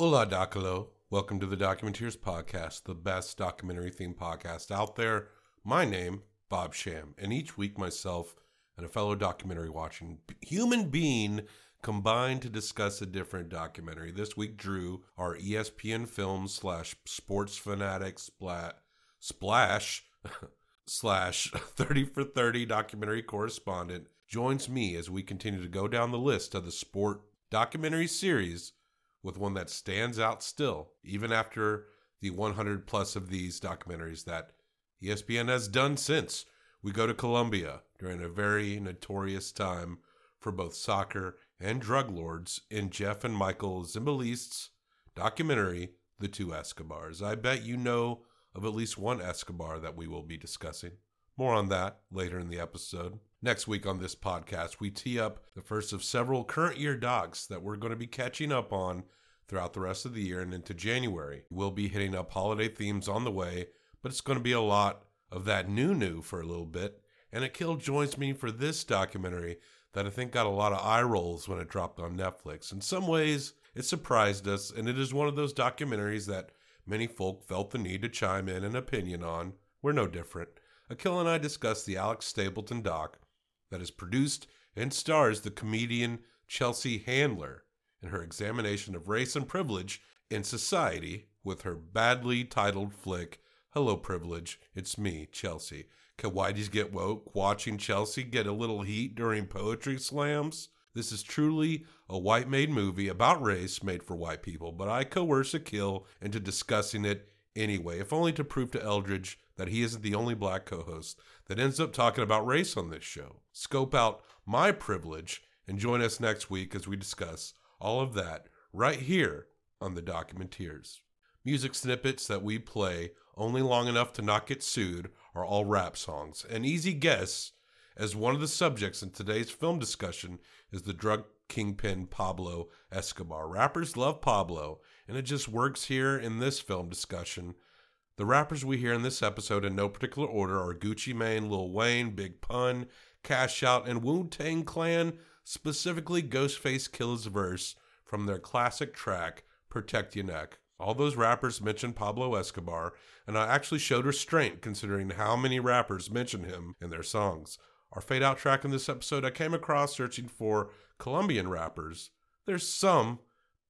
Hola, Docolo. Welcome to the Documenteers Podcast, the best documentary themed podcast out there. My name, Bob Sham, and each week myself and a fellow documentary watching human being combine to discuss a different documentary. This week, Drew, our ESPN film slash sports fanatic splat splash slash 30 for 30 documentary correspondent, joins me as we continue to go down the list of the sport documentary series with one that stands out still, even after the 100 plus of these documentaries that ESPN has done since. We go to Colombia during a very notorious time for both soccer and drug lords in Jeff and Michael Zimbalist's documentary, The Two Escobars. I bet you know of at least one Escobar that we will be discussing. More on that later in the episode. Next week on this podcast, we tee up the first of several current year docs that we're going to be catching up on throughout the rest of the year and into January. We'll be hitting up holiday themes on the way, but it's going to be a lot of that new new for a little bit. And Akil joins me for this documentary that I think got a lot of eye rolls when it dropped on Netflix. In some ways, it surprised us, and it is one of those documentaries that many folk felt the need to chime in an opinion on. We're no different. Akil and I discuss the Alex Stapleton doc that is produced and stars the comedian Chelsea Handler in her examination of race and privilege in society with her badly titled flick, Hello Privilege, It's Me, Chelsea. Can whiteys get woke watching Chelsea get a little heat during poetry slams? This is truly a white made movie about race made for white people, but I coerce Akil into discussing it anyway, if only to prove to Eldridge that he isn't the only black co host that ends up talking about race on this show. Scope out my privilege and join us next week as we discuss all of that right here on the Documenteers. Music snippets that we play only long enough to not get sued are all rap songs. An easy guess, as one of the subjects in today's film discussion is the drug kingpin Pablo Escobar. Rappers love Pablo, and it just works here in this film discussion. The rappers we hear in this episode in no particular order are Gucci Mane, Lil Wayne, Big Pun, Cash Out, and Wu Tang Clan, specifically Ghostface Killah's verse from their classic track, Protect Your Neck. All those rappers mention Pablo Escobar, and I actually showed restraint considering how many rappers mention him in their songs. Our fade out track in this episode I came across searching for Colombian rappers. There's some,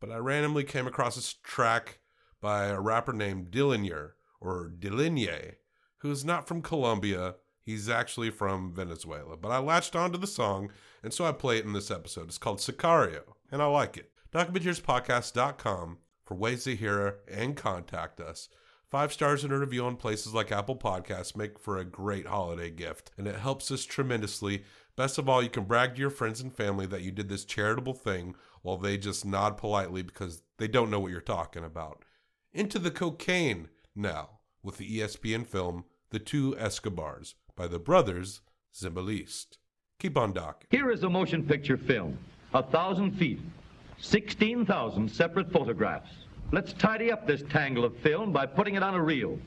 but I randomly came across this track by a rapper named Dillinger, or Dilligne, who's not from Colombia. He's actually from Venezuela. But I latched onto the song, and so I play it in this episode. It's called Sicario, and I like it. DocumenteersPodcast.com for ways to hear and contact us. Five stars and a review on places like Apple Podcasts make for a great holiday gift, and it helps us tremendously. Best of all, you can brag to your friends and family that you did this charitable thing while they just nod politely because they don't know what you're talking about. Into the cocaine now with the ESPN film The Two Escobars by the brothers Zimbalist. Keep on docking. Here is a motion picture film. A thousand feet. 16,000 separate photographs. Let's tidy up this tangle of film by putting it on a reel.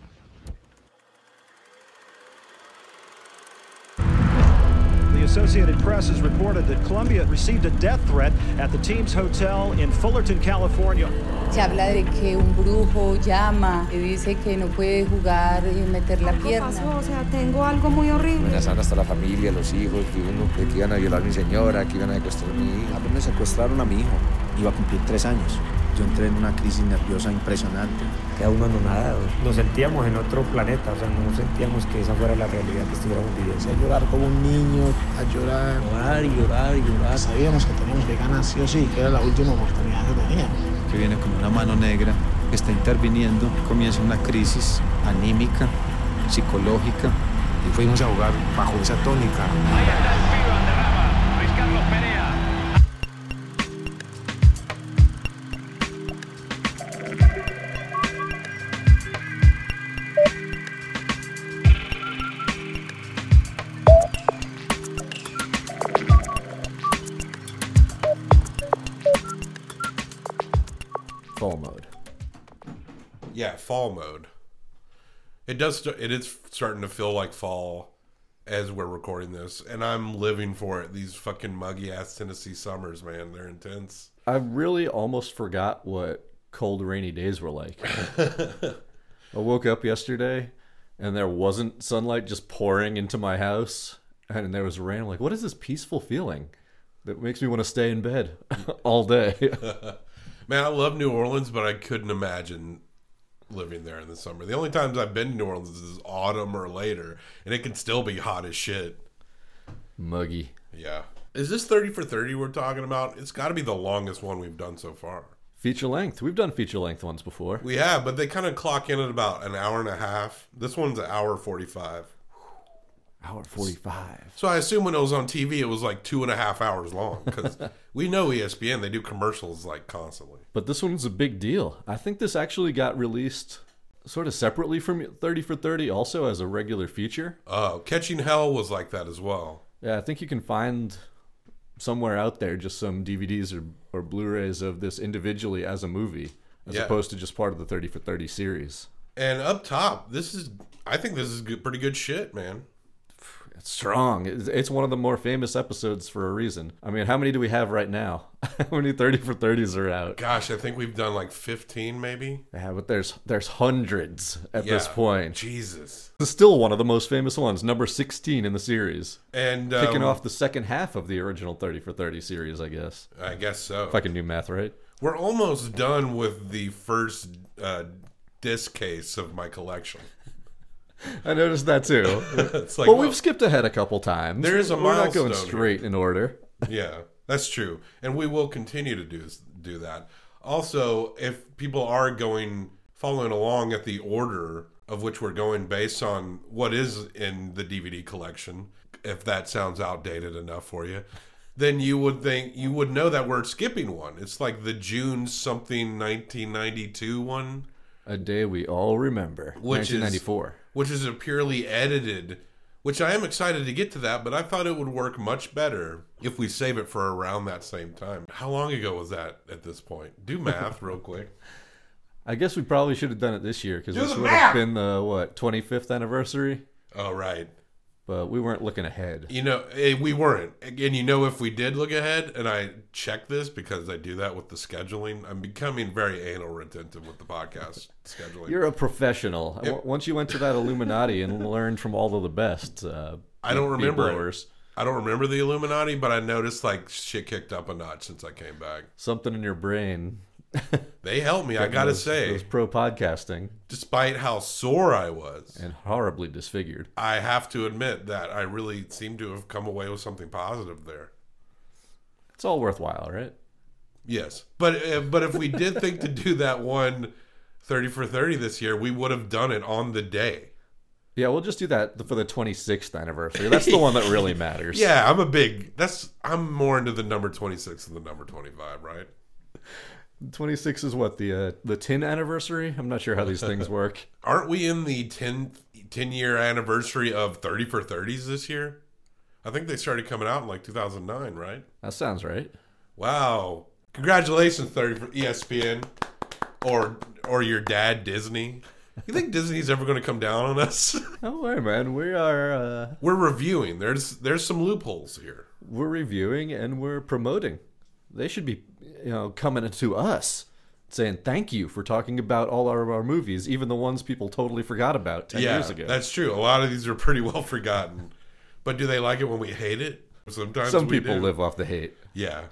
Associated Press has reported that Columbia received a death threat at the team's hotel in Fullerton, California. Se habla de que un brujo llama y dice que no puede jugar y meter la pierna. pasó, o sea, tengo algo muy horrible. amenazaron hasta la familia, los hijos, que uno, de que iban a violar a mi señora, que iban a secuestrar a mi hija. A mí me secuestraron a mi hijo. Iba a cumplir tres años. Yo entré en una crisis nerviosa impresionante. Queda uno anonadado. Nos sentíamos en otro planeta, o sea, no sentíamos que esa fuera la realidad que estuviéramos viviendo. A llorar como un niño, a llorar. Llorar y llorar y llorar. Sabíamos que teníamos que ganar sí o sí, que era la última oportunidad que teníamos. que viene con una mano negra, que está interviniendo, comienza una crisis anímica, psicológica. Y fuimos a jugar bajo esa tónica. Ahí está el pibe Valderrama. Luis Carlos Perea. Yeah, fall mode. It does. st- It is starting to feel like fall as we're recording this, and I'm living for it. These fucking muggy ass Tennessee summers, man, they're intense. I really almost forgot what cold, rainy days were like. I woke up yesterday and there wasn't sunlight just pouring into my house and there was rain. I'm like, what is this peaceful feeling that makes me want to stay in bed all day? Man, I love New Orleans, but I couldn't imagine living there in the summer. The only times I've been to New Orleans is autumn or later, and it can still be hot as shit. Muggy. Yeah. Is this 30 for 30 we're talking about? It's got to be the longest one we've done so far. Feature length. We've done feature length ones before. We have, but they kind of clock in at about an hour and a half. This one's an hour 45. Hour 45. So I assume when it was on TV, it was like two and a half hours long because we know ESPN, they do commercials like constantly. But this one's a big deal. I think this actually got released sort of separately from 30 for 30 also as a regular feature. Oh, Catching Hell was like that as well. Yeah, I think you can find somewhere out there just some DVDs or, or Blu-rays of this individually as a movie as Yeah. opposed to just part of the 30 for 30 series. And up top, this is, I think this is good, pretty good shit, man. It's strong. It's, it's one of the more famous episodes for a reason. I mean, how many do we have right now? how many 30 for 30s are out? Gosh, I think we've done like 15 maybe. Yeah, but there's there's hundreds at this point. Jesus. Is still one of the most famous ones, number 16 in the series. And Kicking um, off the second half of the original 30 for 30 series, I guess. I guess so. If I can do math right. We're almost done with the first uh, disc case of my collection. I noticed that too. It's like, but well- we've skipped ahead a couple times. There is a We're not going straight in order. yeah, that's true, and we will continue to do do that. Also, if people are going following along at the order of which we're going based on what is in the DVD collection, if that sounds outdated enough for you, then you would think you would know that we're skipping one. It's like the June something 1992 one, A day we all remember. which is 1994. Which is a purely edited. Which I am excited to get to that, but I thought it would work much better if we save it for around that same time. How long ago was that at this point? Do math real quick. I guess we probably should have done it this year because this would math! have been the what 25th anniversary. Oh, right. But we weren't looking ahead. You know, eh, we weren't. And you know, if we did look ahead, and I check this because I do that with the scheduling, I'm becoming very anal retentive with the podcast scheduling. You're a professional. W- Once you went to that Illuminati and learned from all of the best, uh, I don't remember. I don't remember the Illuminati, but I noticed like shit kicked up a notch since I came back. something in your brain. They helped me, I gotta those- say. those pro podcasting Despite how sore I was, and horribly disfigured. I have to admit that I really seem to have come away with something positive there. It's all worthwhile, right? Yes, but uh, but if we did think to do that one 30 for 30 this year, we would have done it on the day. Yeah, we'll just do that for the 26th anniversary. That's the one that really matters. Yeah, I'm a big that's I'm more into the number 26 than the number 25, right? 26 is what the uh, the 10 anniversary. I'm not sure how these things work. Aren't we in the 10 10 year anniversary of 30 for 30s this year? I think they started coming out in like 2009, right? That sounds right. Wow. Congratulations 30 for ESPN or or your dad Disney. You think Disney's ever going to come down on us? Oh, wait, man. We are uh, We're reviewing. There's there's some loopholes here. we're reviewing and we're promoting. They should be, you know, coming to us saying thank you for talking about all of our movies, even the ones people totally forgot about 10 yeah, years ago. that's true. A lot of these are pretty well forgotten. But do they like it when we hate it? Sometimes Some people do. live off the hate. Yeah.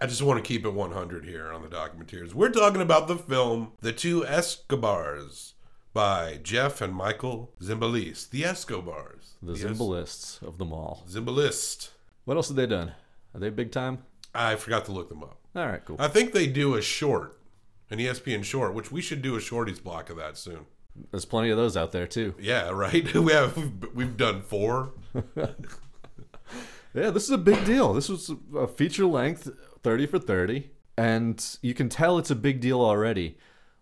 I just want to keep it 100 here on the Documenteers. We're talking about the film The Two Escobars by Jeff and Michael Zimbalist. The Escobars. The Es- Zimbalists of them all. Zimbalist. What else have they done? Are they big time? I forgot to look them up. All right, cool. I think they do a short, an ESPN short, which we should do a shorties block of that soon. There's plenty of those out there too. Yeah, right. We have we've done four. Yeah, this is a big deal. This was a feature length 30 for 30 and you can tell it's a big deal already.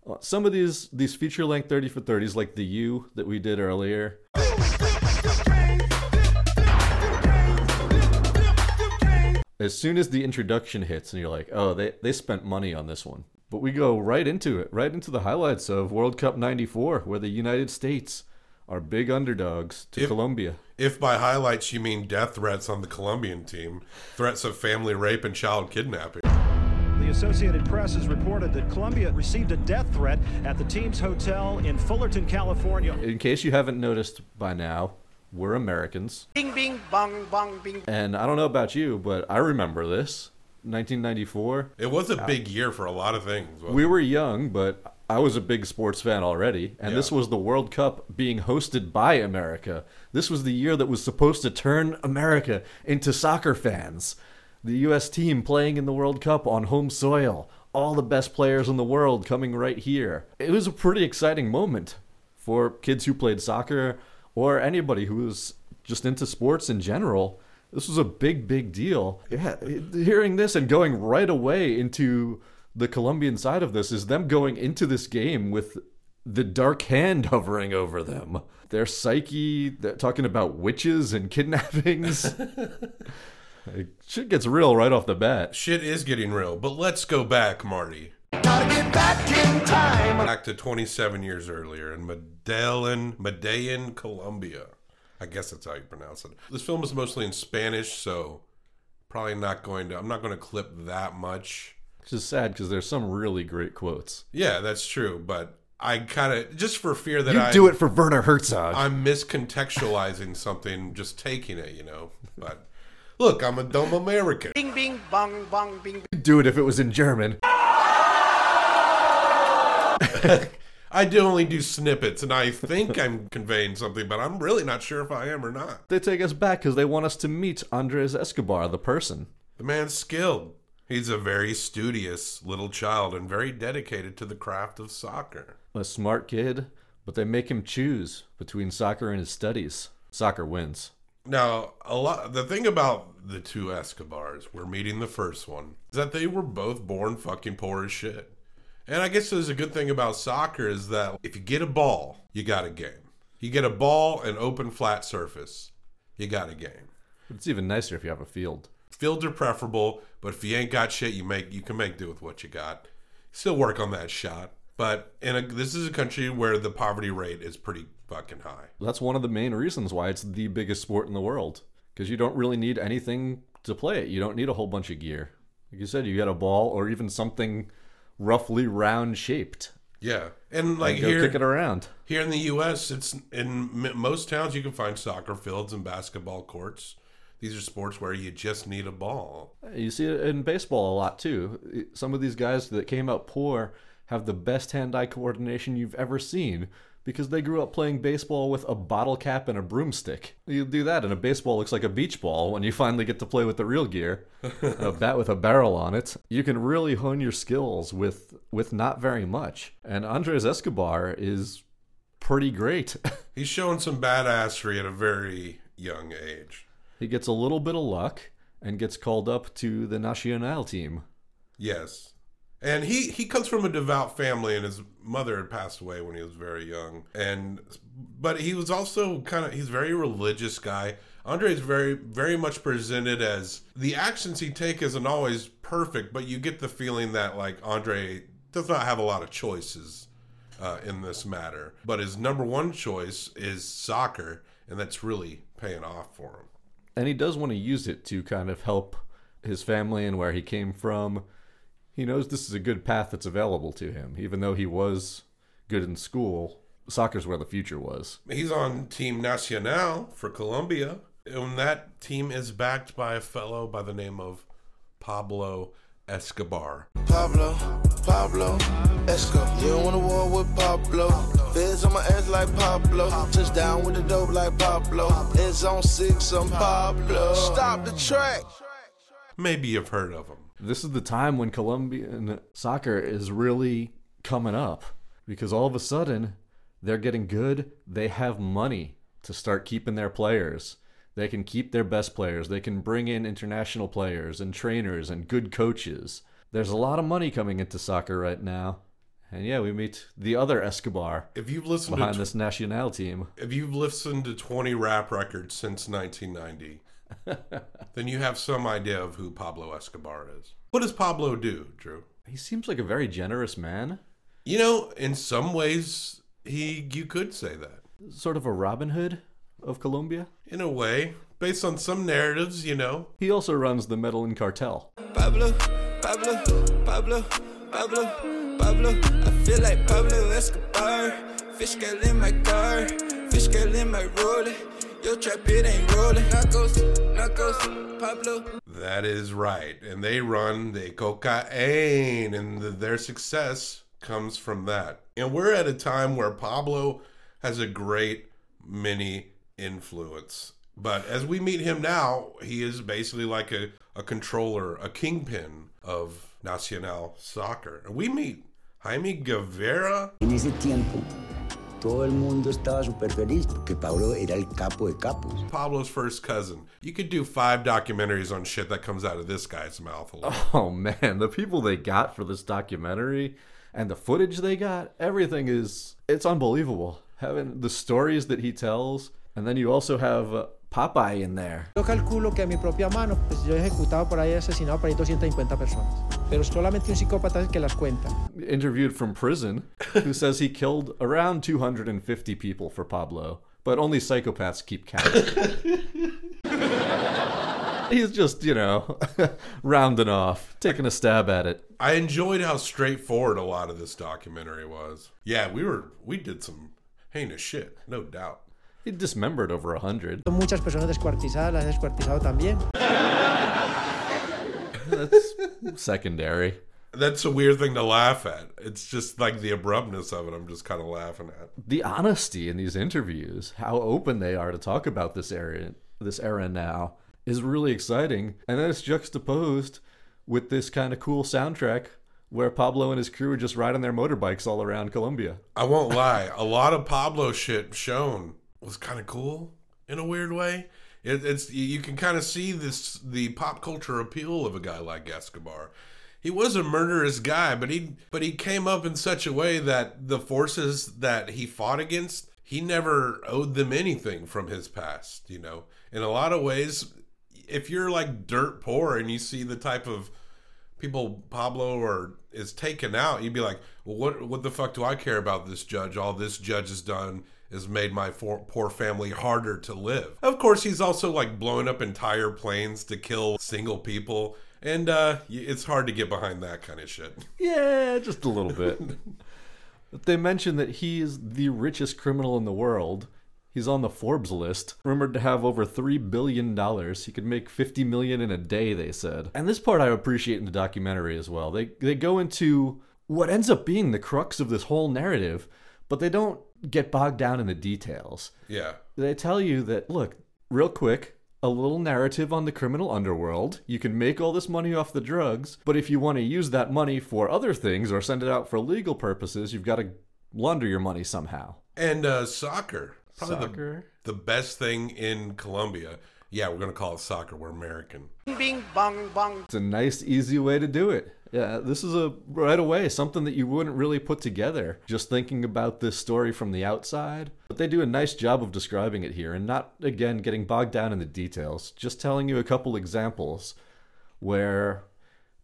Uh, Some of these these feature length 30 for 30s like the U that we did earlier. As soon as the introduction hits and you're like, "Oh, they they spent money on this one." But we go right into it, right into the highlights of World Cup 94 where the United States are big underdogs to If- Colombia. If by highlights you mean death threats on the Colombian team, threats of family rape and child kidnapping. The The Associated Press has reported that Colombia received a death threat at the team's hotel in Fullerton, California. In case you haven't noticed by now, we're Americans. Bing, bing, bong, bong, bing. And I don't know about you, but I remember this. 1994. It was a uh, big year for a lot of things. We it? were young, but I was a big sports fan already, and this was the World Cup being hosted by America. This was the year that was supposed to turn America into soccer fans. The U.S. team playing in the World Cup on home soil, all the best players in the world coming right here. It was a pretty exciting moment for kids who played soccer or anybody who was just into sports in general. This was a big, big deal. Yeah, hearing this and going right away into the Colombian side of this is them going into this game with the dark hand hovering over them. Their psyche, they're talking about witches and kidnappings. Like, Shit gets real right off the bat. Shit is getting real, but let's go back, Marty. Gotta get back in time. Back to 27 years earlier in Medellin, Medellin, Colombia. I guess that's how you pronounce it. This film is mostly in Spanish, so probably not going to. I'm not going to clip that much. Which is sad because there's some really great quotes. Yeah, that's true, but I kind of just for fear that You I do it for Werner Herzog. I'm miscontextualizing something, just taking it, you know. But look, I'm a dumb American. Bing, bing, bong, bong, bing. You'd do it if it was in German. I do only do snippets, and I think I'm conveying something, but I'm really not sure if I am or not. They take us back because they want us to meet Andres Escobar, the person. The man's skilled. He's a very studious little child and very dedicated to the craft of soccer. A smart kid, but they make him choose between soccer and his studies. Soccer wins. Now, a lot. The thing about the two Escobars, we're meeting the first one, is that they were both born fucking poor as shit. And I guess there's a good thing about soccer is that if you get a ball, you got a game. You get a ball and open flat surface, you got a game. It's even nicer if you have a field. Fields are preferable, but if you ain't got shit, you make you can make do with what you got. Still work on that shot. But in a, this is a country where the poverty rate is pretty fucking high. That's one of the main reasons why it's the biggest sport in the world. Because you don't really need anything to play it. You don't need a whole bunch of gear. Like you said, you get a ball or even something roughly round shaped. Yeah, and like And go here, kick it around. Here in the U.S., it's in most towns you can find soccer fields and basketball courts. These are sports where you just need a ball. Uh, you see it in baseball a lot too. Some of these guys that came out poor have the best hand-eye coordination you've ever seen because they grew up playing baseball with a bottle cap and a broomstick. You do that and a baseball looks like a beach ball when you finally get to play with the real gear. a bat with a barrel on it. You can really hone your skills with with not very much. And Andres Escobar is pretty great. He's shown some badassery at a very young age. he gets a little bit of luck and gets called up to the Nacional team. Yes. And he, he comes from a devout family, and his mother had passed away when he was very young. And but he was also kind of he's a very religious guy. Andre is very very much presented as the actions he take isn't always perfect, but you get the feeling that like Andre does not have a lot of choices uh, in this matter. But his number one choice is soccer, and that's really paying off for him. and he does want to use it to kind of help his family and where he came from. He knows this is a good path that's available to him, even though he was good in school. Soccer's where the future was. He's on Team Nacional for Colombia, and that team is backed by a fellow by the name of Pablo Escobar. Pablo, Pablo, Escobar. You don't want to war with Pablo. Feds on my ass like Pablo. Touch down with the dope like Pablo. It's on six, I'm Pablo. Stop the track. Maybe you've heard of him. This is the time when Colombian soccer is really coming up because all of a sudden they're getting good. They have money to start keeping their players. They can keep their best players. They can bring in international players and trainers and good coaches. There's a lot of money coming into soccer right now. And yeah, we meet the other Escobar If you've listened behind to this national team. if you've listened to 20 rap records since 1990, then you have some idea of who Pablo Escobar is. What does Pablo do, Drew? He seems like a very generous man. You know, in some ways, he you could say that. Sort of a Robin Hood of Colombia. In a way, based on some narratives, you know. He also runs the Medellin cartel. Pablo, Pablo, Pablo, Pablo, Pablo. I feel like Pablo Escobar. Fish scale in my car, fish scale in my roller. Yo, trap it ain't rolling. Knuckles, knuckles, Pablo. That is right. And they run the cocaine, and the, their success comes from that. And we're at a time where Pablo has a great mini influence. But as we meet him now, he is basically like a, a controller, a kingpin of Nacional Soccer. And we meet Jaime Guevara. En ese tiempo, todo el mundo estaba súper feliz porque Pablo era el capo de capos. Pablo's first cousin. You could do five documentaries on shit that comes out of this guy's mouth alone. Oh man, the people they got for this documentary and the footage they got, everything is it's unbelievable. Having the stories that he tells, and then you also have uh, Popeye in there. Yo calculo que a mi propia mano, pues yo he ejecutado por ahí, asesinado por ahí 250 personas. Pero solamente un psicópata es el que las cuenta. Interviewed from prison, who says he killed around 250 people for Pablo, but only psychopaths keep count. He's just, you know, rounding off, taking a stab at it. I enjoyed how straightforward a lot of this documentary was. Yeah, we were we did some heinous shit, no doubt. He dismembered over a hundred. Son muchas personas descuartizadas, las he descuartizado también. That's secondary. That's a weird thing to laugh at. It's just like the abruptness of it. I'm just kind of laughing at. The honesty in these interviews, how open they are to talk about this era, this era now, is really exciting. And then it's juxtaposed with this kind of cool soundtrack where Pablo and his crew are just riding their motorbikes all around Colombia. I won't lie. A lot of Pablo shit shown was kind of cool in a weird way. It, it's you can kind of see this the pop culture appeal of a guy like Escobar. He was a murderous guy, but he but he came up in such a way that the forces that he fought against, he never owed them anything from his past. You know, in a lot of ways, if you're like dirt poor and you see the type of people Pablo or is taken out, you'd be like, well, what what the fuck do I care about this judge? All this judge has done has made my for, poor family harder to live. Of course, he's also like blowing up entire planes to kill single people, and uh, it's hard to get behind that kind of shit. Yeah, just a little bit. but they mention that he is the richest criminal in the world. He's on the Forbes list, rumored to have over three billion dollars. He could make fifty million in a day, they said. And this part I appreciate in the documentary as well. They they go into what ends up being the crux of this whole narrative, but they don't get bogged down in the details. Yeah. They tell you that look, real quick, a little narrative on the criminal underworld. You can make all this money off the drugs, but if you want to use that money for other things or send it out for legal purposes, you've got to launder your money somehow. And uh, soccer. Probably Soccer. The, the best thing in Colombia. Yeah, we're going to call it soccer. We're American. Bing bong bong. It's a nice, easy way to do it. Yeah, this is a right away something that you wouldn't really put together just thinking about this story from the outside. But they do a nice job of describing it here and not, again, getting bogged down in the details, just telling you a couple examples where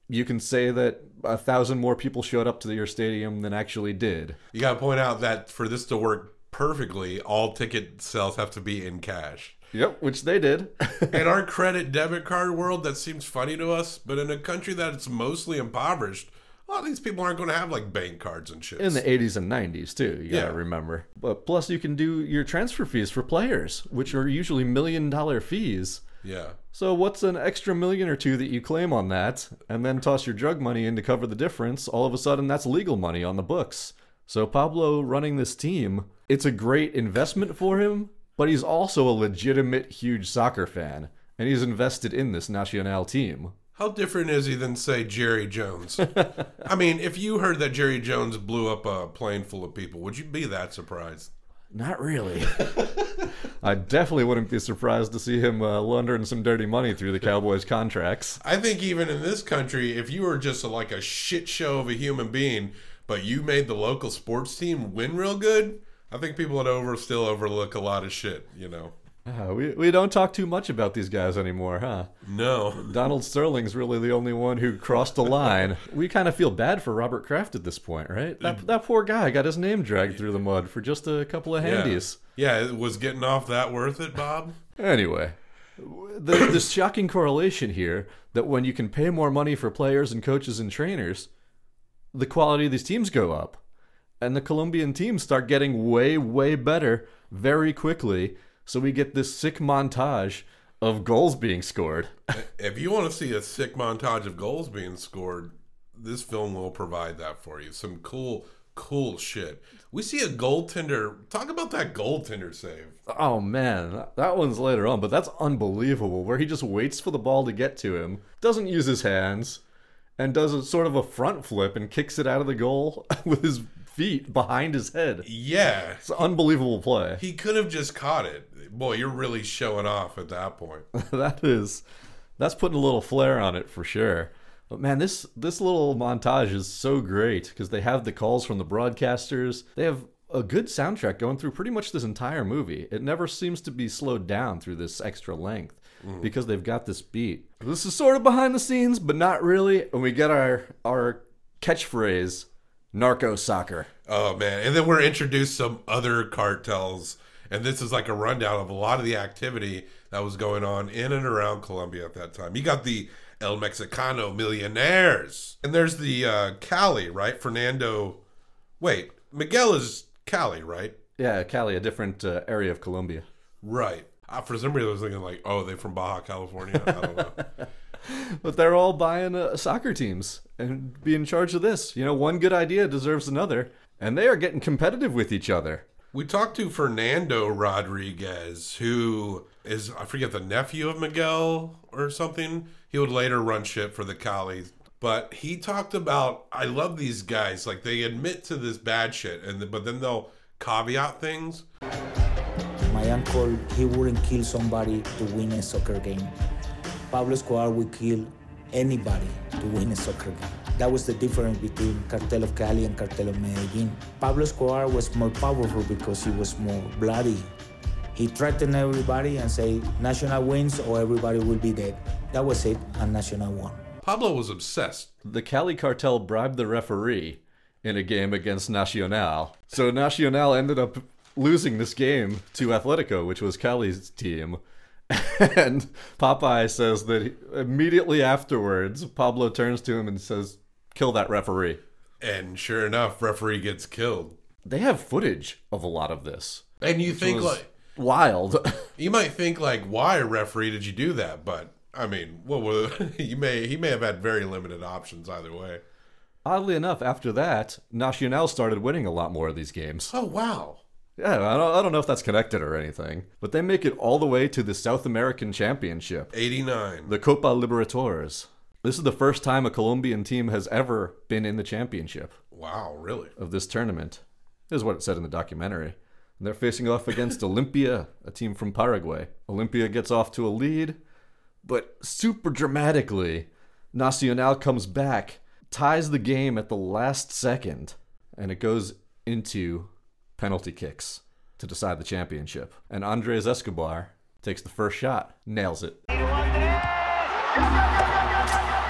you can say that a thousand more people showed up to your stadium than actually did. You got to point out that for this to work perfectly, all ticket sales have to be in cash. Yep, which they did. in our credit debit card world, that seems funny to us, but in a country that's mostly impoverished, a lot of these people aren't going to have like bank cards and shit. In the 80s and 90s, too, you Yeah. gotta remember. But plus, you can do your transfer fees for players, which are usually million dollar fees. Yeah. So, what's an extra million or two that you claim on that, and then toss your drug money in to cover the difference? All of a sudden, that's legal money on the books. So, Pablo running this team, it's a great investment for him, but he's also a legitimate huge soccer fan, and he's invested in this national team. How different is he than, say, Jerry Jones? I mean, if you heard that Jerry Jones blew up a plane full of people, would you be that surprised? Not really. I definitely wouldn't be surprised to see him uh, laundering some dirty money through the Cowboys contracts. I think even in this country, if you were just a, like a shit show of a human being, but you made the local sports team win real good, I think people would over still overlook a lot of shit. You know? Uh, we, we don't talk too much about these guys anymore, huh? No. Donald Sterling's really the only one who crossed the line. we kind of feel bad for Robert Kraft at this point, right? That, that poor guy got his name dragged through the mud for just a couple of handies. Yeah. yeah, was getting off that worth it, Bob? Anyway, There's this shocking correlation here that when you can pay more money for players and coaches and trainers, the quality of these teams go up. And the Colombian teams start getting way, way better very quickly. So we get this sick montage of goals being scored. if you want to see a sick montage of goals being scored, this film will provide that for you. Some cool, cool shit. We see a goaltender. Talk about that goaltender save. Oh man, that one's later on, but that's unbelievable. Where he just waits for the ball to get to him, doesn't use his hands, and does a sort of a front flip and kicks it out of the goal with his feet behind his head. Yeah, it's an unbelievable play. He could have just caught it. Boy, you're really showing off at that point. that is, that's putting a little flair on it for sure. But man, this this little montage is so great because they have the calls from the broadcasters. They have a good soundtrack going through pretty much this entire movie. It never seems to be slowed down through this extra length mm. because they've got this beat. This is sort of behind the scenes, but not really. And we get our our catchphrase, narco soccer. Oh man. And then we're introduced some other cartels. And this is like a rundown of a lot of the activity that was going on in and around Colombia at that time. You got the El Mexicano Millionaires. And there's the uh, Cali, right? Fernando. Wait, Miguel is Cali, right? Yeah, Cali, a different uh, area of Colombia. Right. Uh, for some reason, I was thinking like, oh, they from Baja California. I don't know. but they're all buying uh, soccer teams and be in charge of this. You know, one good idea deserves another, and they are getting competitive with each other. We talked to Fernando Rodriguez, who is I forget the nephew of Miguel or something. He would later run shit for the Cali but he talked about I love these guys. Like they admit to this bad shit, and but then they'll caveat things. My uncle, he wouldn't kill somebody to win a soccer game. Pablo Escobar would kill anybody to win a soccer game. That was the difference between Cartel of Cali and Cartel of Medellin. Pablo Escobar was more powerful because he was more bloody. He threatened everybody and say, National wins or everybody will be dead. That was it, and National won. Pablo was obsessed. The Cali cartel bribed the referee in a game against Nacional. So Nacional ended up losing this game to Atletico, which was Cali's team. And Popeye says that immediately afterwards, Pablo turns to him and says, Kill that referee. And sure enough, referee gets killed. They have footage of a lot of this. And you think, like, wild. you might think, like, why, referee, did you do that? But I mean, what would you may he may have had very limited options either way. Oddly enough, after that, Nacional started winning a lot more of these games. Oh wow! Yeah, I don't, I don't know if that's connected or anything, but they make it all the way to the South American Championship. 89. The Copa Libertadores. This is the first time a Colombian team has ever been in the championship. Wow, really? Of this tournament. This is what it said in the documentary. And they're facing off against Olimpia, a team from Paraguay. Olimpia gets off to a lead, but super dramatically, Nacional comes back, ties the game at the last second, and it goes into penalty kicks to decide the championship. And Andres Escobar takes the first shot, nails it.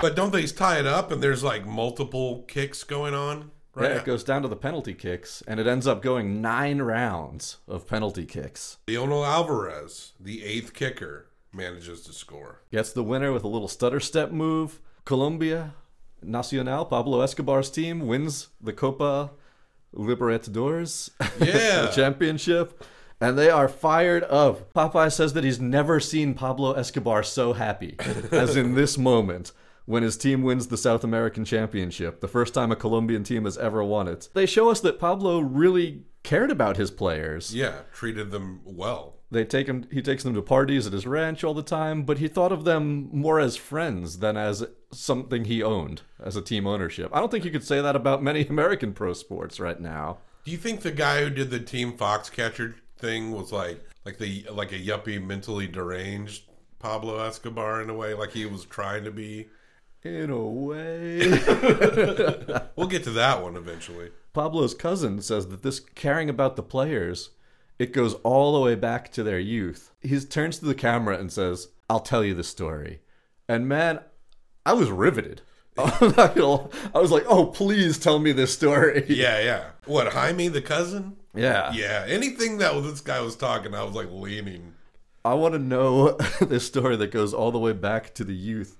But don't they tie it up and there's like multiple kicks going on? Right. Yeah, it goes down to the penalty kicks, and it ends up going nine rounds of penalty kicks. Leonel Alvarez, the eighth kicker, manages to score. Gets the winner with a little stutter step move. Colombia, Nacional, Pablo Escobar's team wins the Copa Libertadores yeah. championship. And they are fired up. Popeye says that he's never seen Pablo Escobar so happy as in this moment when his team wins the South American Championship, the first time a Colombian team has ever won it. They show us that Pablo really cared about his players. Yeah, treated them well. They take him he takes them to parties at his ranch all the time, but he thought of them more as friends than as something he owned as a team ownership. I don't think you could say that about many American pro sports right now. Do you think the guy who did the team Foxcatcher thing was like like the like a yuppie mentally deranged Pablo Escobar in a way like he was trying to be in a way. we'll get to that one eventually. Pablo's cousin says that this caring about the players it goes all the way back to their youth. He turns to the camera and says, I'll tell you the story. And man, I was riveted. I was like, oh, please tell me this story. Yeah, yeah. What, Jaime, the cousin? Yeah. Yeah. Anything that this guy was talking, I was like leaning. I want to know this story that goes all the way back to the youth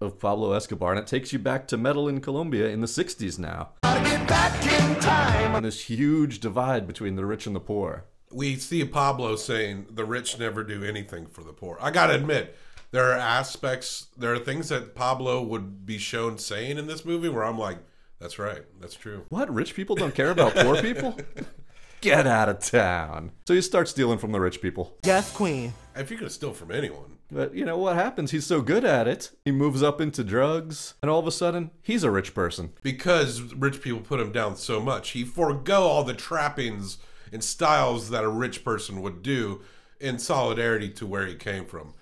of Pablo Escobar, and it takes you back to Medellin, Colombia in the 60s now. And this huge divide between the rich and the poor. We see Pablo saying the rich never do anything for the poor. I gotta admit, there are aspects, there are things that Pablo would be shown saying in this movie where I'm like, that's right, that's true. What? Rich people don't care about poor people? Get out of town. So he starts stealing from the rich people. Yes, Queen. If you're gonna steal from anyone, But you know what happens? He's so good at it. He moves up into drugs, and all of a sudden, he's a rich person. because rich people put him down so much, he forego all the trappings and styles that a rich person would do in solidarity to where he came from.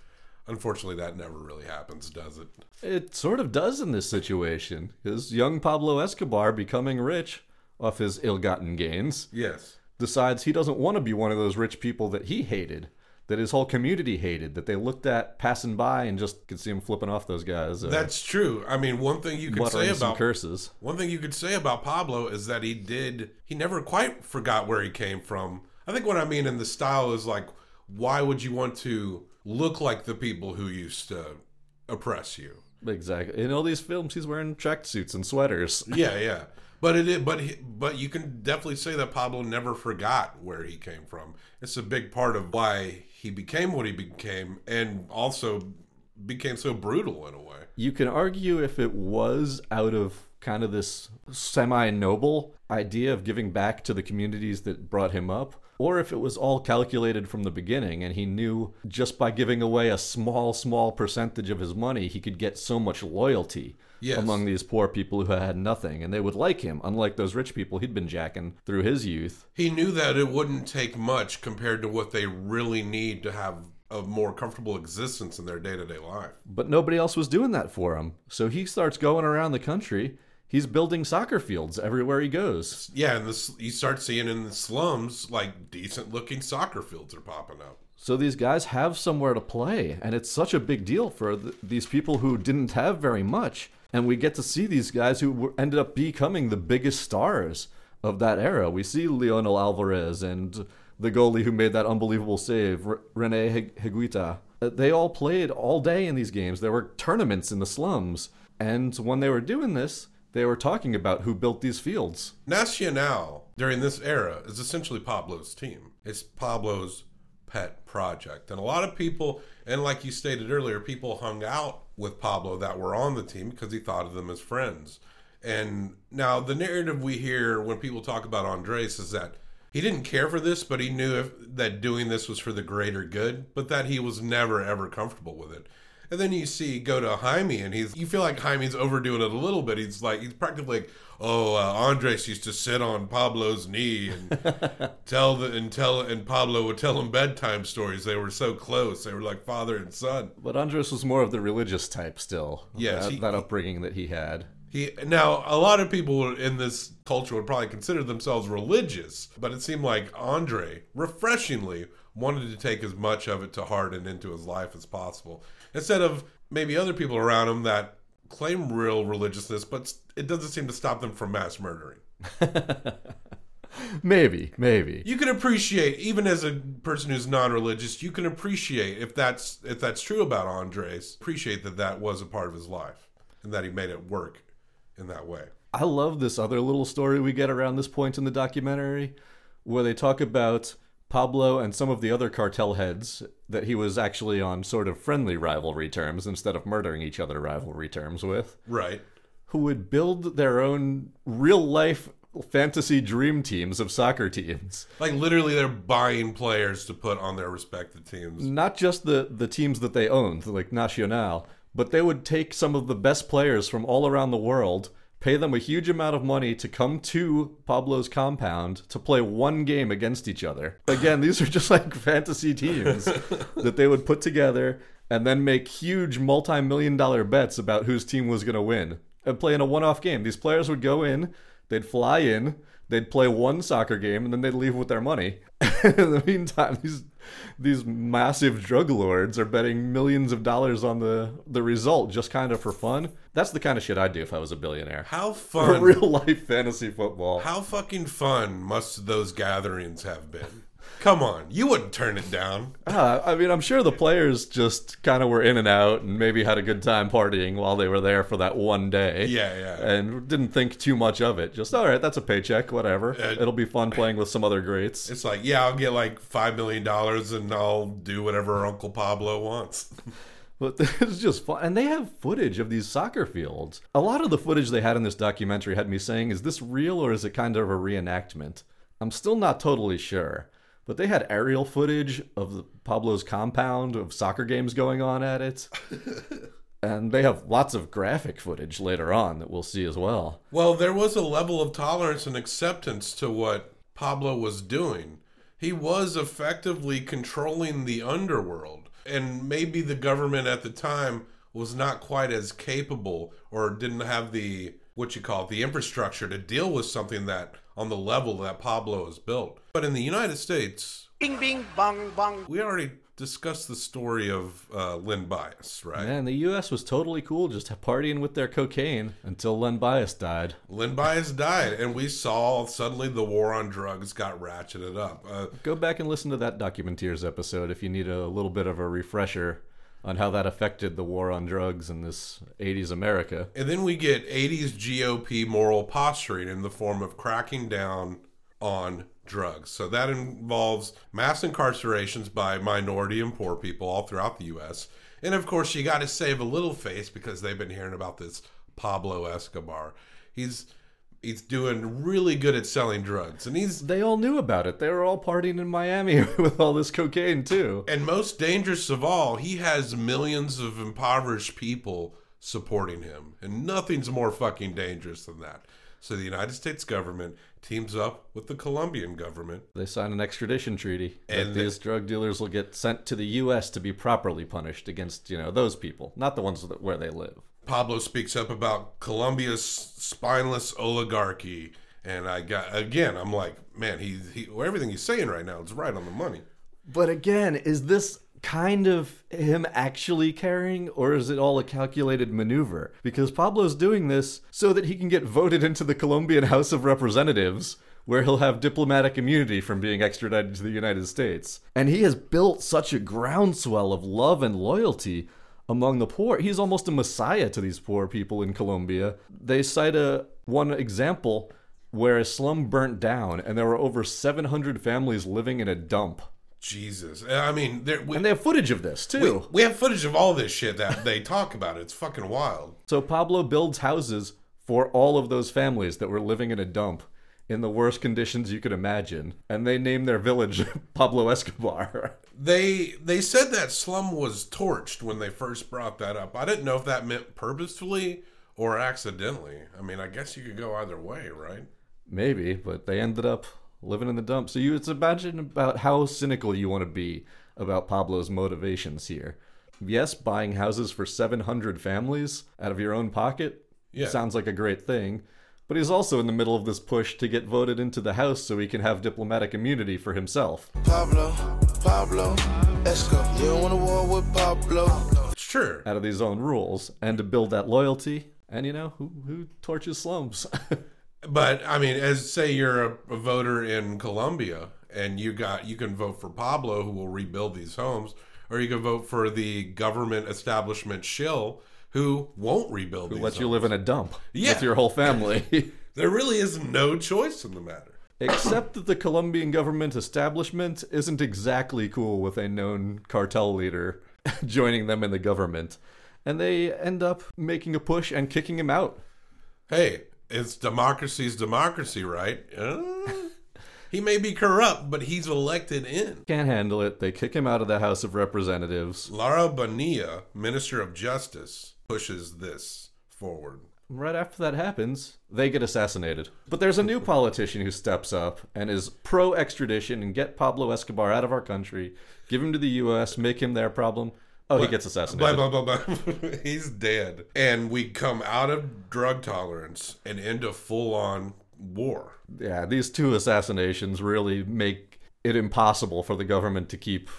Unfortunately, that never really happens, does it? It sort of does in this situation, because young Pablo Escobar, becoming rich off his ill gotten gains, Yes. decides he doesn't want to be one of those rich people that he hated, that his whole community hated, that they looked at passing by and just could see him flipping off those guys. uh, That's true. I mean, one thing you could say about curses. One thing you could say about Pablo is that he did he never quite forgot where he came from. I think what I mean in the style is like why would you want to look like the people who used to oppress you? Exactly. In all these films, he's wearing tracksuits and sweaters. Yeah, yeah. But it is, but he, but you can definitely say that Pablo never forgot where he came from. It's a big part of why he became what he became, and also became so brutal in a way. You can argue if it was out of kind of this semi noble idea of giving back to the communities that brought him up, or if it was all calculated from the beginning and he knew just by giving away a small, small percentage of his money, he could get so much loyalty. Yes. Among these poor people who had nothing, and they would like him, unlike those rich people he'd been jacking through his youth. He knew that it wouldn't take much compared to what they really need to have a more comfortable existence in their day to day life. But nobody else was doing that for him. So he starts going around the country. He's building soccer fields everywhere he goes. Yeah, and this you start seeing in the slums like decent looking soccer fields are popping up. So these guys have somewhere to play, and it's such a big deal for th- these people who didn't have very much. And we get to see these guys who were, ended up becoming the biggest stars of that era. We see Leonel Alvarez and the goalie who made that unbelievable save, R- Rene Hig- Higuita. Uh, They all played all day in these games. There were tournaments in the slums. And when they were doing this, they were talking about who built these fields. Nacional during this era is essentially Pablo's team. It's Pablo's pet project. And a lot of people, and like you stated earlier, people hung out with Pablo that were on the team because he thought of them as friends. And now the narrative we hear when people talk about Andres is that he didn't care for this, but he knew if, that doing this was for the greater good, but that he was never ever comfortable with it. And then you see go to Jaime, and he's you feel like Jaime's overdoing it a little bit. He's like he's practically like, oh, uh, Andres used to sit on Pablo's knee and tell the and tell and Pablo would tell him bedtime stories. They were so close. They were like father and son. But Andres was more of the religious type still. Yes, that, he- that upbringing that he had. He now a lot of people in this culture would probably consider themselves religious, but it seemed like Andre refreshingly wanted to take as much of it to heart and into his life as possible. Instead of maybe other people around him that claim real religiousness, but it doesn't seem to stop them from mass murdering. Maybe, maybe. You can appreciate, even as a person who's non-religious, you can appreciate if that's if that's true about Andres. Appreciate that that was a part of his life and that he made it work in that way. I love this other little story we get around this point in the documentary where they talk about Pablo and some of the other cartel heads that he was actually on sort of friendly rivalry terms instead of murdering each other rivalry terms with, Right. who would build their own real life fantasy dream teams of soccer teams. Like literally, they're buying players to put on their respective teams. Not just the, the teams that they owned, like Nacional, but they would take some of the best players from all around the world, pay them a huge amount of money to come to Pablo's compound to play one game against each other. Again, these are just like fantasy teams that they would put together and then make huge multi million dollar bets about whose team was going to win and play in a one off game. These players would go in, they'd fly in, they'd play one soccer game, and then they'd leave with their money. in the meantime, these these massive drug lords are betting millions of dollars on the the result just kind of for fun. That's the kind of shit I'd do if I was a billionaire. How For fun! real life fantasy football. How fucking fun must those gatherings have been? Come on, you wouldn't turn it down. Uh, I mean, I'm sure the players just kind of were in and out and maybe had a good time partying while they were there for that one day. Yeah, yeah. And didn't think too much of it. Just, all right, that's a paycheck, whatever. Uh, It'll be fun playing with some other greats. It's like, yeah, I'll get like five million dollars and I'll do whatever Uncle Pablo wants. But it's just fun. And they have footage of these soccer fields. A lot of the footage they had in this documentary had me saying, is this real or is it kind of a reenactment? I'm still not totally sure. But they had aerial footage of the, Pablo's compound, of soccer games going on at it. and they have lots of graphic footage later on that we'll see as well. Well, there was a level of tolerance and acceptance to what Pablo was doing. He was effectively controlling the underworld. And maybe the government at the time was not quite as capable or didn't have the what you call it, the infrastructure to deal with something that on the level that Pablo has built. But in the United States, Bing bing bong bong. we already discussed the story of uh, Len Bias, right? Man, the U.S. was totally cool just partying with their cocaine until Len Bias died. Len Bias died, and we saw suddenly the war on drugs got ratcheted up. Uh, Go back and listen to that Documenteers episode if you need a little bit of a refresher on how that affected the war on drugs in this 80s America. and then we get 80s GOP moral posturing in the form of cracking down on drugs. So that involves mass incarcerations by minority and poor people all throughout the U.S. And of course, you got to save a little face because they've been hearing about this Pablo Escobar. He's he's doing really good at selling drugs, and he's They all knew about it. They were all partying in Miami with all this cocaine, too. and most dangerous of all, he has millions of impoverished people supporting him, and nothing's more fucking dangerous than that. So the United States government teams up with the Colombian government They sign an extradition treaty, and these drug dealers will get sent to the U.S. to be properly punished against, you know, those people, not the ones that, where they live. Pablo speaks up about Colombia's spineless oligarchy, and I got again. I'm like, man, he, he everything he's saying right now is right on the money. But again, is this kind of him actually caring, or is it all a calculated maneuver? Because Pablo's doing this so that he can get voted into the Colombian House of Representatives, where he'll have diplomatic immunity from being extradited to the United States. And he has built such a groundswell of love and loyalty among the poor. He's almost a messiah to these poor people in Colombia. They cite a one example where a slum burnt down and there were over 700 families living in a dump. Jesus, I mean, there, we, And they have footage of this we, too. we have footage of all this shit that they talk about. It's fucking wild. So Pablo builds houses for all of those families that were living in a dump in the worst conditions you could imagine, and they name their village Pablo Escobar. They they said that slum was torched when they first brought that up. I didn't know if that meant purposefully or accidentally. I mean, I guess you could go either way, right? Maybe, but they ended up living in the dump. So you it's imagine about how cynical you want to be about Pablo's motivations here. Yes, buying houses for 700 families out of your own pocket Yeah. sounds like a great thing. But he's also in the middle of this push to get voted into the House so he can have diplomatic immunity for himself. Pablo, Pablo, Esco. You don't want a war with Pablo. Sure. out of these own rules and to build that loyalty. And you know who who torches slums? But I mean, as say you're a, a voter in Colombia and you got you can vote for Pablo who will rebuild these homes, or you can vote for the government establishment shill who won't rebuild who these lets you live in a dump Yeah. with your whole family. There really is no choice in the matter. Except that the Colombian government establishment isn't exactly cool with a known cartel leader joining them in the government. And they end up making a push and kicking him out. Hey, it's democracy's democracy, right? Uh, he may be corrupt, but he's elected in. Can't handle it. They kick him out of the House of Representatives. Lara Bonilla, Minister of Justice, pushes this forward. Right after that happens, they get assassinated. But there's a new politician who steps up and is pro extradition and get Pablo Escobar out of our country, give him to the US, make him their problem. Oh, he gets assassinated. Blah blah blah blah. He's dead, and we come out of drug tolerance and into full on war. Yeah, these two assassinations really make it impossible for the government to keep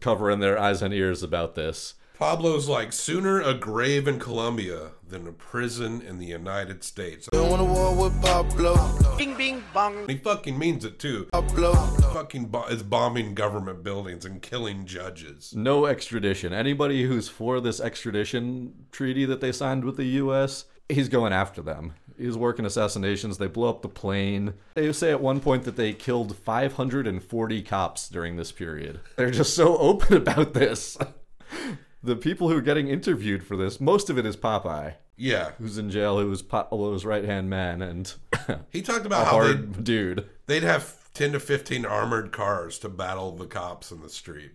covering their eyes and ears about this. Pablo's like sooner a grave in Colombia than a prison in the United States. You want a war with Pablo? Bing bing bong. And he fucking means it too. Pablo. Fucking bo- is bombing government buildings and killing judges. No extradition. Anybody who's for this extradition treaty that they signed with the U.S., he's going after them. He's working assassinations. They blow up the plane. They say at one point that they killed 540 cops during this period. They're just so open about this. The people who are getting interviewed for this, most of it is Popeye. Yeah. Who's in jail, who was Pablo's right hand man, and He talked about how hard they'd, dude. they'd have 10 to 15 armored cars to battle the cops in the street.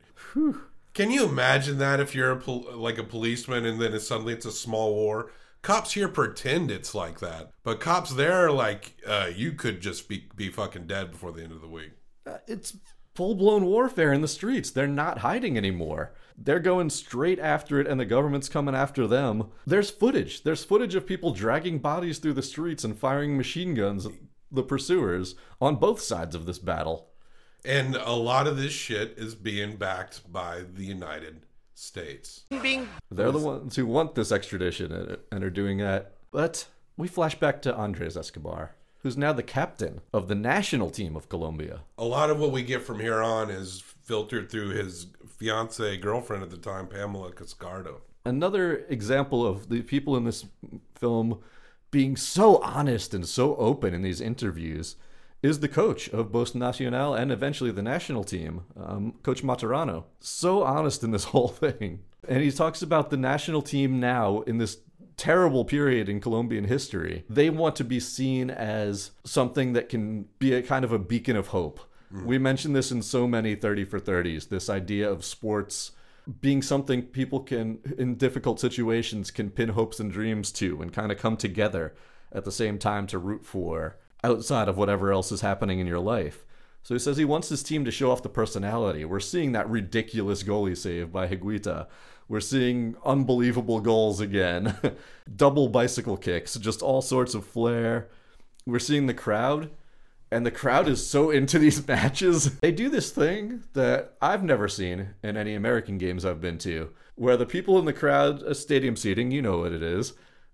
Can you imagine that if you're a pol- like a policeman and then it's suddenly it's a small war? Cops here pretend it's like that, but cops there are like, uh, you could just be be fucking dead before the end of the week. Uh, It's full blown warfare in the streets. They're not hiding anymore. They're going straight after it, and the government's coming after them. There's footage. There's footage of people dragging bodies through the streets and firing machine guns at the pursuers on both sides of this battle. And a lot of this shit is being backed by the United States. Bing. They're the ones who want this extradition and- and are doing that. But we flash back to Andres Escobar, who's now the captain of the national team of Colombia. A lot of what we get from here on is filtered through his fiance girlfriend at the time, Pamela Cascardo. another example of the people in this film being so honest and so open in these interviews is the coach of both Nacional and eventually the national team, um, Coach Maturana. So honest in this whole thing. And he talks about the national team now in this terrible period in Colombian history. They want to be seen as something that can be a kind of a beacon of hope. Mm. We mentioned this in so many 30 for 30s this idea of sports being something people can, in difficult situations, can pin hopes and dreams to and kind of come together at the same time to root for outside of whatever else is happening in your life. So he says he wants his team to show off the personality. We're seeing that ridiculous goalie save by Higuita. We're seeing unbelievable goals again, double bicycle kicks, just all sorts of flair. We're seeing the crowd and the crowd is so into these matches. They do this thing that I've never seen in any American games I've been to, where the people in the crowd, a stadium seating, you know what it is.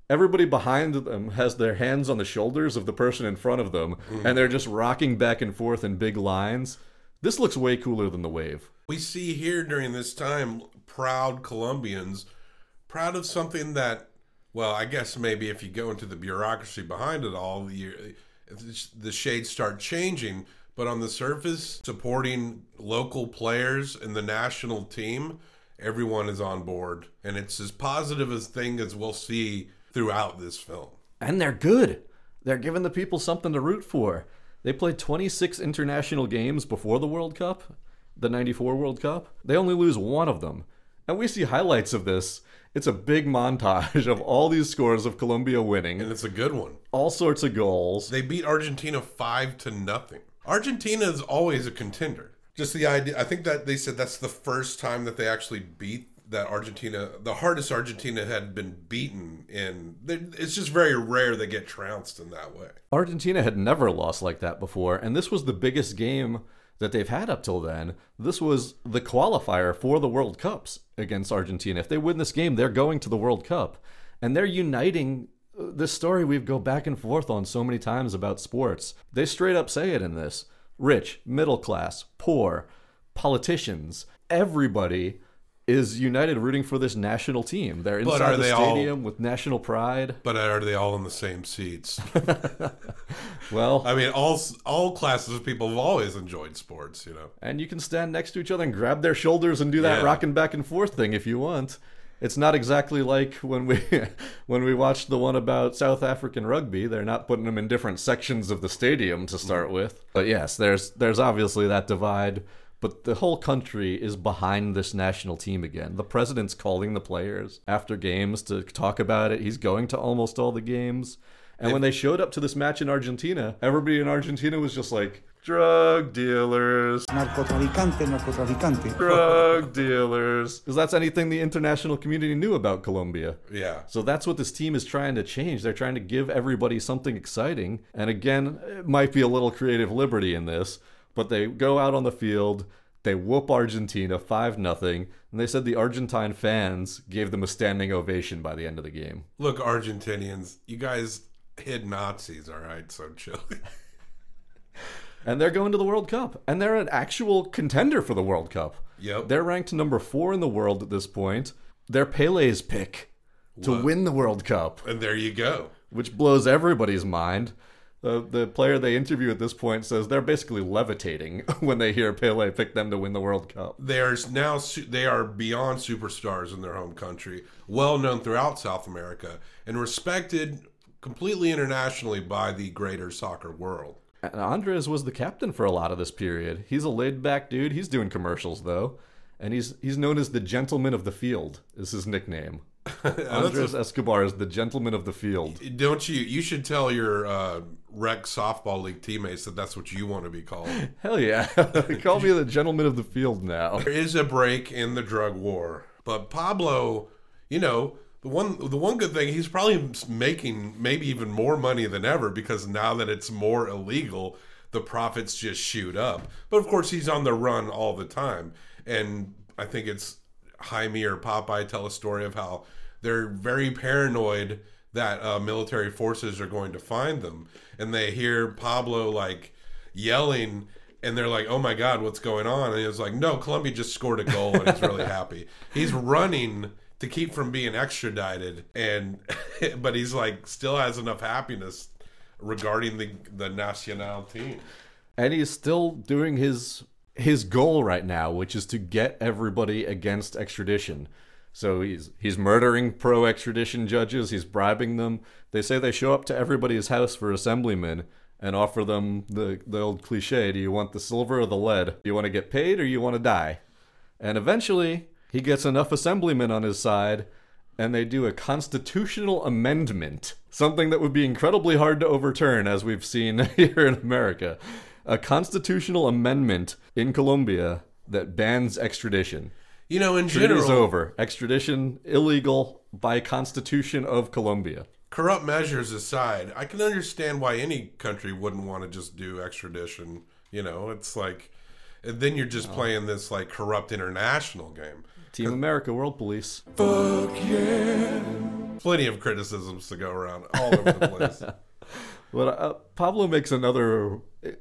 Everybody behind them has their hands on the shoulders of the person in front of them, mm. and they're just rocking back and forth in big lines. This looks way cooler than the wave. We see here during this time proud Colombians, proud of something that, well, I guess maybe if you go into the bureaucracy behind it all, you, the shades start changing. But on the surface, supporting local players in the national team, everyone is on board, and it's as positive a thing as we'll see throughout this film. And they're good. They're giving the people something to root for. They played 26 international games before the World Cup, the 94 World Cup. They only lose one of them. And we see highlights of this. It's a big montage of all these scores of Colombia winning. And it's a good one. All sorts of goals. They beat Argentina 5 to nothing. Argentina is always a contender. Just the idea, I think that they said that's the first time that they actually beat that Argentina, the hardest Argentina had been beaten in. It's just very rare they get trounced in that way. Argentina had never lost like that before, and this was the biggest game that they've had up till then. This was the qualifier for the World Cups against Argentina. If they win this game, they're going to the World Cup. And they're uniting uh, this story we've go back and forth on so many times about sports. They straight up say it in this rich, middle class, poor, politicians, everybody is united rooting for this national team. They're inside the they all- stadium with national pride. But are they all in the same seats? well, I mean, all all classes of people have always enjoyed sports, you know. And you can stand next to each other and grab their shoulders and do that Yeah. rocking back and forth thing if you want. It's not exactly like when we when we watched the one about South African rugby. They're not putting them in different sections of the stadium to start with. But yes, there's there's obviously that divide. But the whole country is behind this national team again. The president's calling the players after games to talk about it. He's going to almost all the games. And when they showed up to this match in Argentina, everybody in Argentina was just like, drug dealers, Narcotraficante, narcotraficante. drug dealers. Because that's anything the international community knew about Colombia. Yeah. So that's what this team is trying to change. They're trying to give everybody something exciting. And again, it might be a little creative liberty in this, but they go out on the field. They whoop Argentina 5 nothing, and they said the Argentine fans gave them a standing ovation by the end of the game. Look, Argentinians, you guys hid Nazis, all right? So chill. and they're going to the World Cup, and they're an actual contender for the World Cup. Yep. They're ranked number four in the world at this point. They're Pele's pick to What? win the World Cup, and there you go. which blows everybody's mind. Uh, the player they interview at this point says they're basically levitating when they hear Pele pick them to win the World Cup. There's now they are beyond superstars in their home country, well known throughout South America, and respected completely internationally by the greater soccer world. And Andres was the captain for a lot of this period. He's a laid back dude. He's doing commercials though, and he's he's known as the gentleman of the field. Is his nickname. Andres Escobar is the gentleman of the field. Don't you? You should tell your uh, rec softball league teammates that that's what you want to be called. Hell yeah! Call me the gentleman of the field now. There is a break in the drug war, but Pablo, you know, the one the one good thing he's probably making maybe even more money than ever because now that it's more illegal, the profits just shoot up. But of course, he's on the run all the time, and I think it's Jaime or Popeye tell a story of how they're very paranoid that uh, military forces are going to find them, and they hear Pablo like yelling and they're like, "Oh my God, what's going on?" And he was like, "No, Colombia just scored a goal, and he's really happy. He's running to keep from being extradited, and but he's like still has enough happiness regarding the the national team." and he's still doing his his goal right now, which is to get everybody against extradition. So he's he's murdering pro extradition judges. He's bribing them. They say they show up to everybody's house for assemblymen and offer them the the old cliche: Do you want the silver or the lead? Do you want to get paid or you want to die? And eventually, he gets enough assemblymen on his side, and they do a constitutional amendment, something that would be incredibly hard to overturn, as we've seen here in America. A constitutional amendment in Colombia that bans extradition. You know, in Treaty's general, over. Extradition illegal by Constitution of Colombia. corrupt measures aside, I can understand why any country wouldn't want to just do extradition. You know, it's like, and then you're just playing this like corrupt international game. Team America, World Police. Fuck yeah! Plenty of criticisms to go around all over the place. But uh, Pablo makes another uh,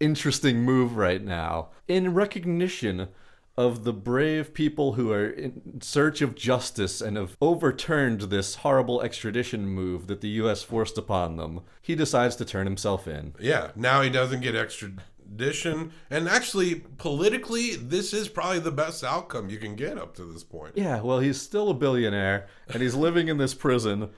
interesting move right now in recognition of the brave people who are in search of justice and have overturned this horrible extradition move that the U.S. forced upon them. He decides to turn himself in. Yeah, now he doesn't get extradition, and actually, politically, this is probably the best outcome you can get up to this point. Yeah, well, he's still a billionaire, and he's living in this prison.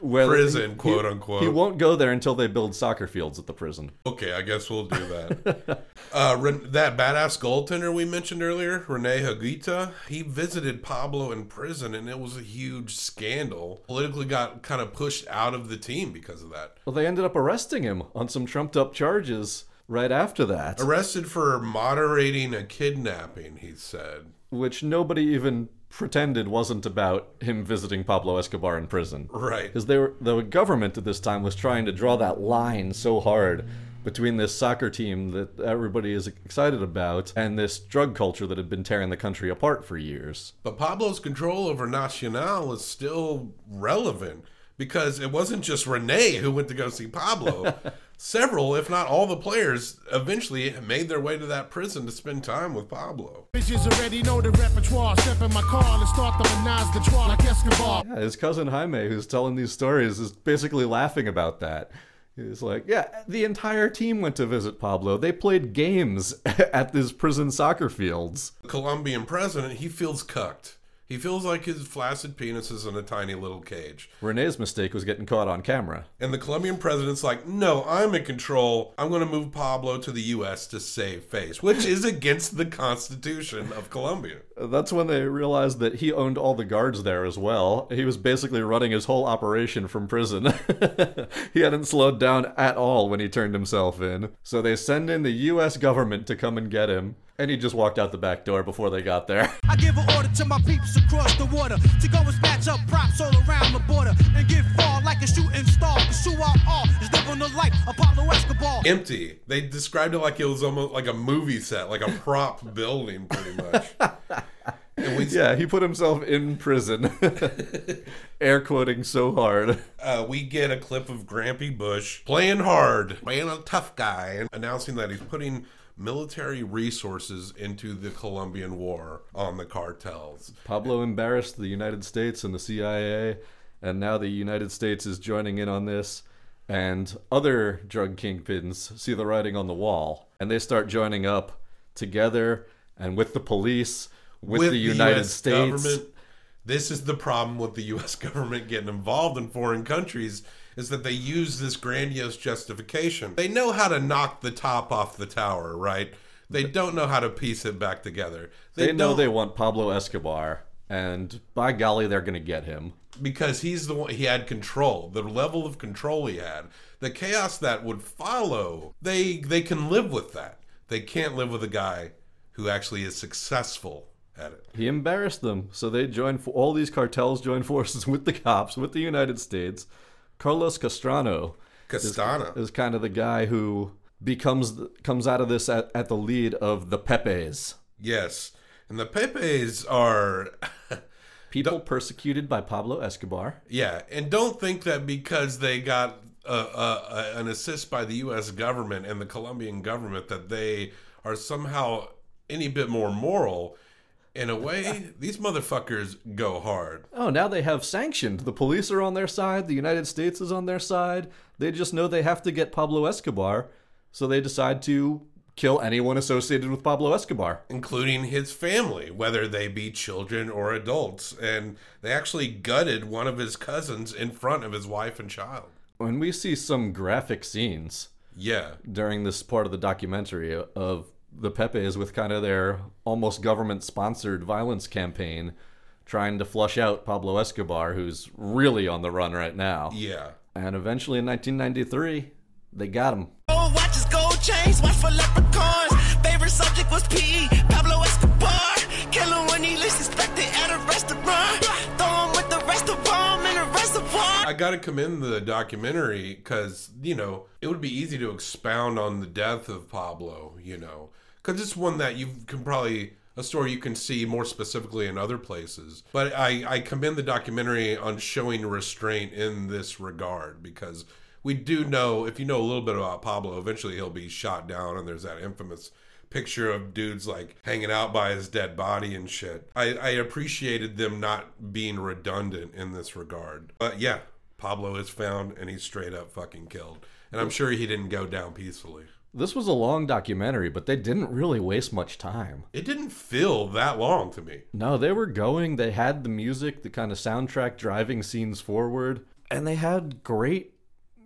Where Prison, he- quote, unquote. He won't go there until they build soccer fields at the prison. Okay, I guess we'll do that. uh, that badass goaltender we mentioned earlier, Rene Higuita, he visited Pablo in prison, and it was a huge scandal. Politically, got kind of pushed out of the team because of that. Well, they ended up arresting him on some trumped up charges right after that, Arrested for moderating a kidnapping, he said. which nobody even pretended wasn't about him visiting Pablo Escobar in prison. Right. Because they were the government at this time was trying to draw that line so hard between this soccer team that everybody is excited about and this drug culture that had been tearing the country apart for years. But Pablo's control over Nacional is still relevant because it wasn't just Rene who went to go see Pablo. Several, if not all the players, eventually made their way to that prison to spend time with Pablo. Bitches already know the repertoire. Step in my car and start the menage the trois like Escobar. Yeah, his cousin Jaime, who's telling these stories, is basically laughing about that. He's like, yeah, the entire team went to visit Pablo. They played games at these prison soccer fields. The Colombian president, he feels cucked. He feels like his flaccid penis is in a tiny little cage. Renee's mistake was getting caught on camera. And the Colombian president's like, no, I'm in control. I'm going to move Pablo to the U.S. to save face, which is against the Constitution of Colombia. That's when they realized that he owned all the guards there as well. He was basically running his whole operation from prison. he hadn't slowed down at all when he turned himself in. So they send in the US government to come and get him. And he just walked out the back door before they got there. I give an order to my peeps across the water to go and snatch up props all around the border and like a shooting star. Who I are is living the life. Empty. They described it like it was almost like a movie set, like a prop building, pretty much. And we, yeah, he put himself in prison. Air quoting so hard. uh, we get a clip of Grampy Bush playing hard, playing a tough guy, and announcing that he's putting military resources into the Colombian War on the cartels. Pablo embarrassed the United States and the CIA, and now the United States is joining in on this. And other drug kingpins see the writing on the wall, and they start joining up together and with the police, with, the United US States. government. This is the problem with the U.S. government getting involved in foreign countries is that they use this grandiose justification. They know how to knock the top off the tower, right? They don't know how to piece it back together. They, know they want Pablo Escobar, and by golly, they're going to get him. Because he's the one he had control the level of control he had the chaos that would follow they they can live with that they can't live with a guy who actually is successful at it He embarrassed them, so they joined. All these cartels joined forces with the cops, with the United States. Carlos Castrano is- Castano. is, kind of the guy who becomes comes out of this at, at the lead of the Pepes, yes and the pepes are people persecuted by Pablo Escobar. yeah and don't think that because they got a, a, a, an assist by the us government and the colombian government that they are somehow any bit more moral in a way these motherfuckers go hard Oh, now they have sanctioned. The police are on their side. The United States is on their side. They just know they have to get Pablo Escobar, so they decide to kill anyone associated with Pablo Escobar. including his family, whether they be children or adults. And they actually gutted one of his cousins in front of his wife and child. When we see some graphic scenes Yeah. during this part of the documentary of the Pepes with kind of their almost government sponsored violence campaign trying to flush out Pablo Escobar, who's really on the run right now. Yeah. And eventually in 1993, they got him. Oh, gold watches, gold chains, for leprechauns. Favorite subject was PE, Pablo Escobar. Kill him when he least expected at a restaurant. Throw him with the rest of them in a reservoir. I got to commend the documentary because, you know, it would be easy to expound on the death of Pablo, you know, because it's one that you can probably, a story you can see more specifically in other places. But I, I commend the documentary on showing restraint in this regard because we do know, if you know a little bit about Pablo, eventually he'll be shot down, and there's that infamous picture of dudes like hanging out by his dead body and shit. I, I appreciated them not being redundant in this regard. But yeah, Pablo is found and he's straight up fucking killed. And I'm sure he didn't go down peacefully. This was a long documentary, but they didn't really waste much time. It didn't feel that long to me. No, they were going. They had the music, the kind of soundtrack driving scenes forward, and they had great,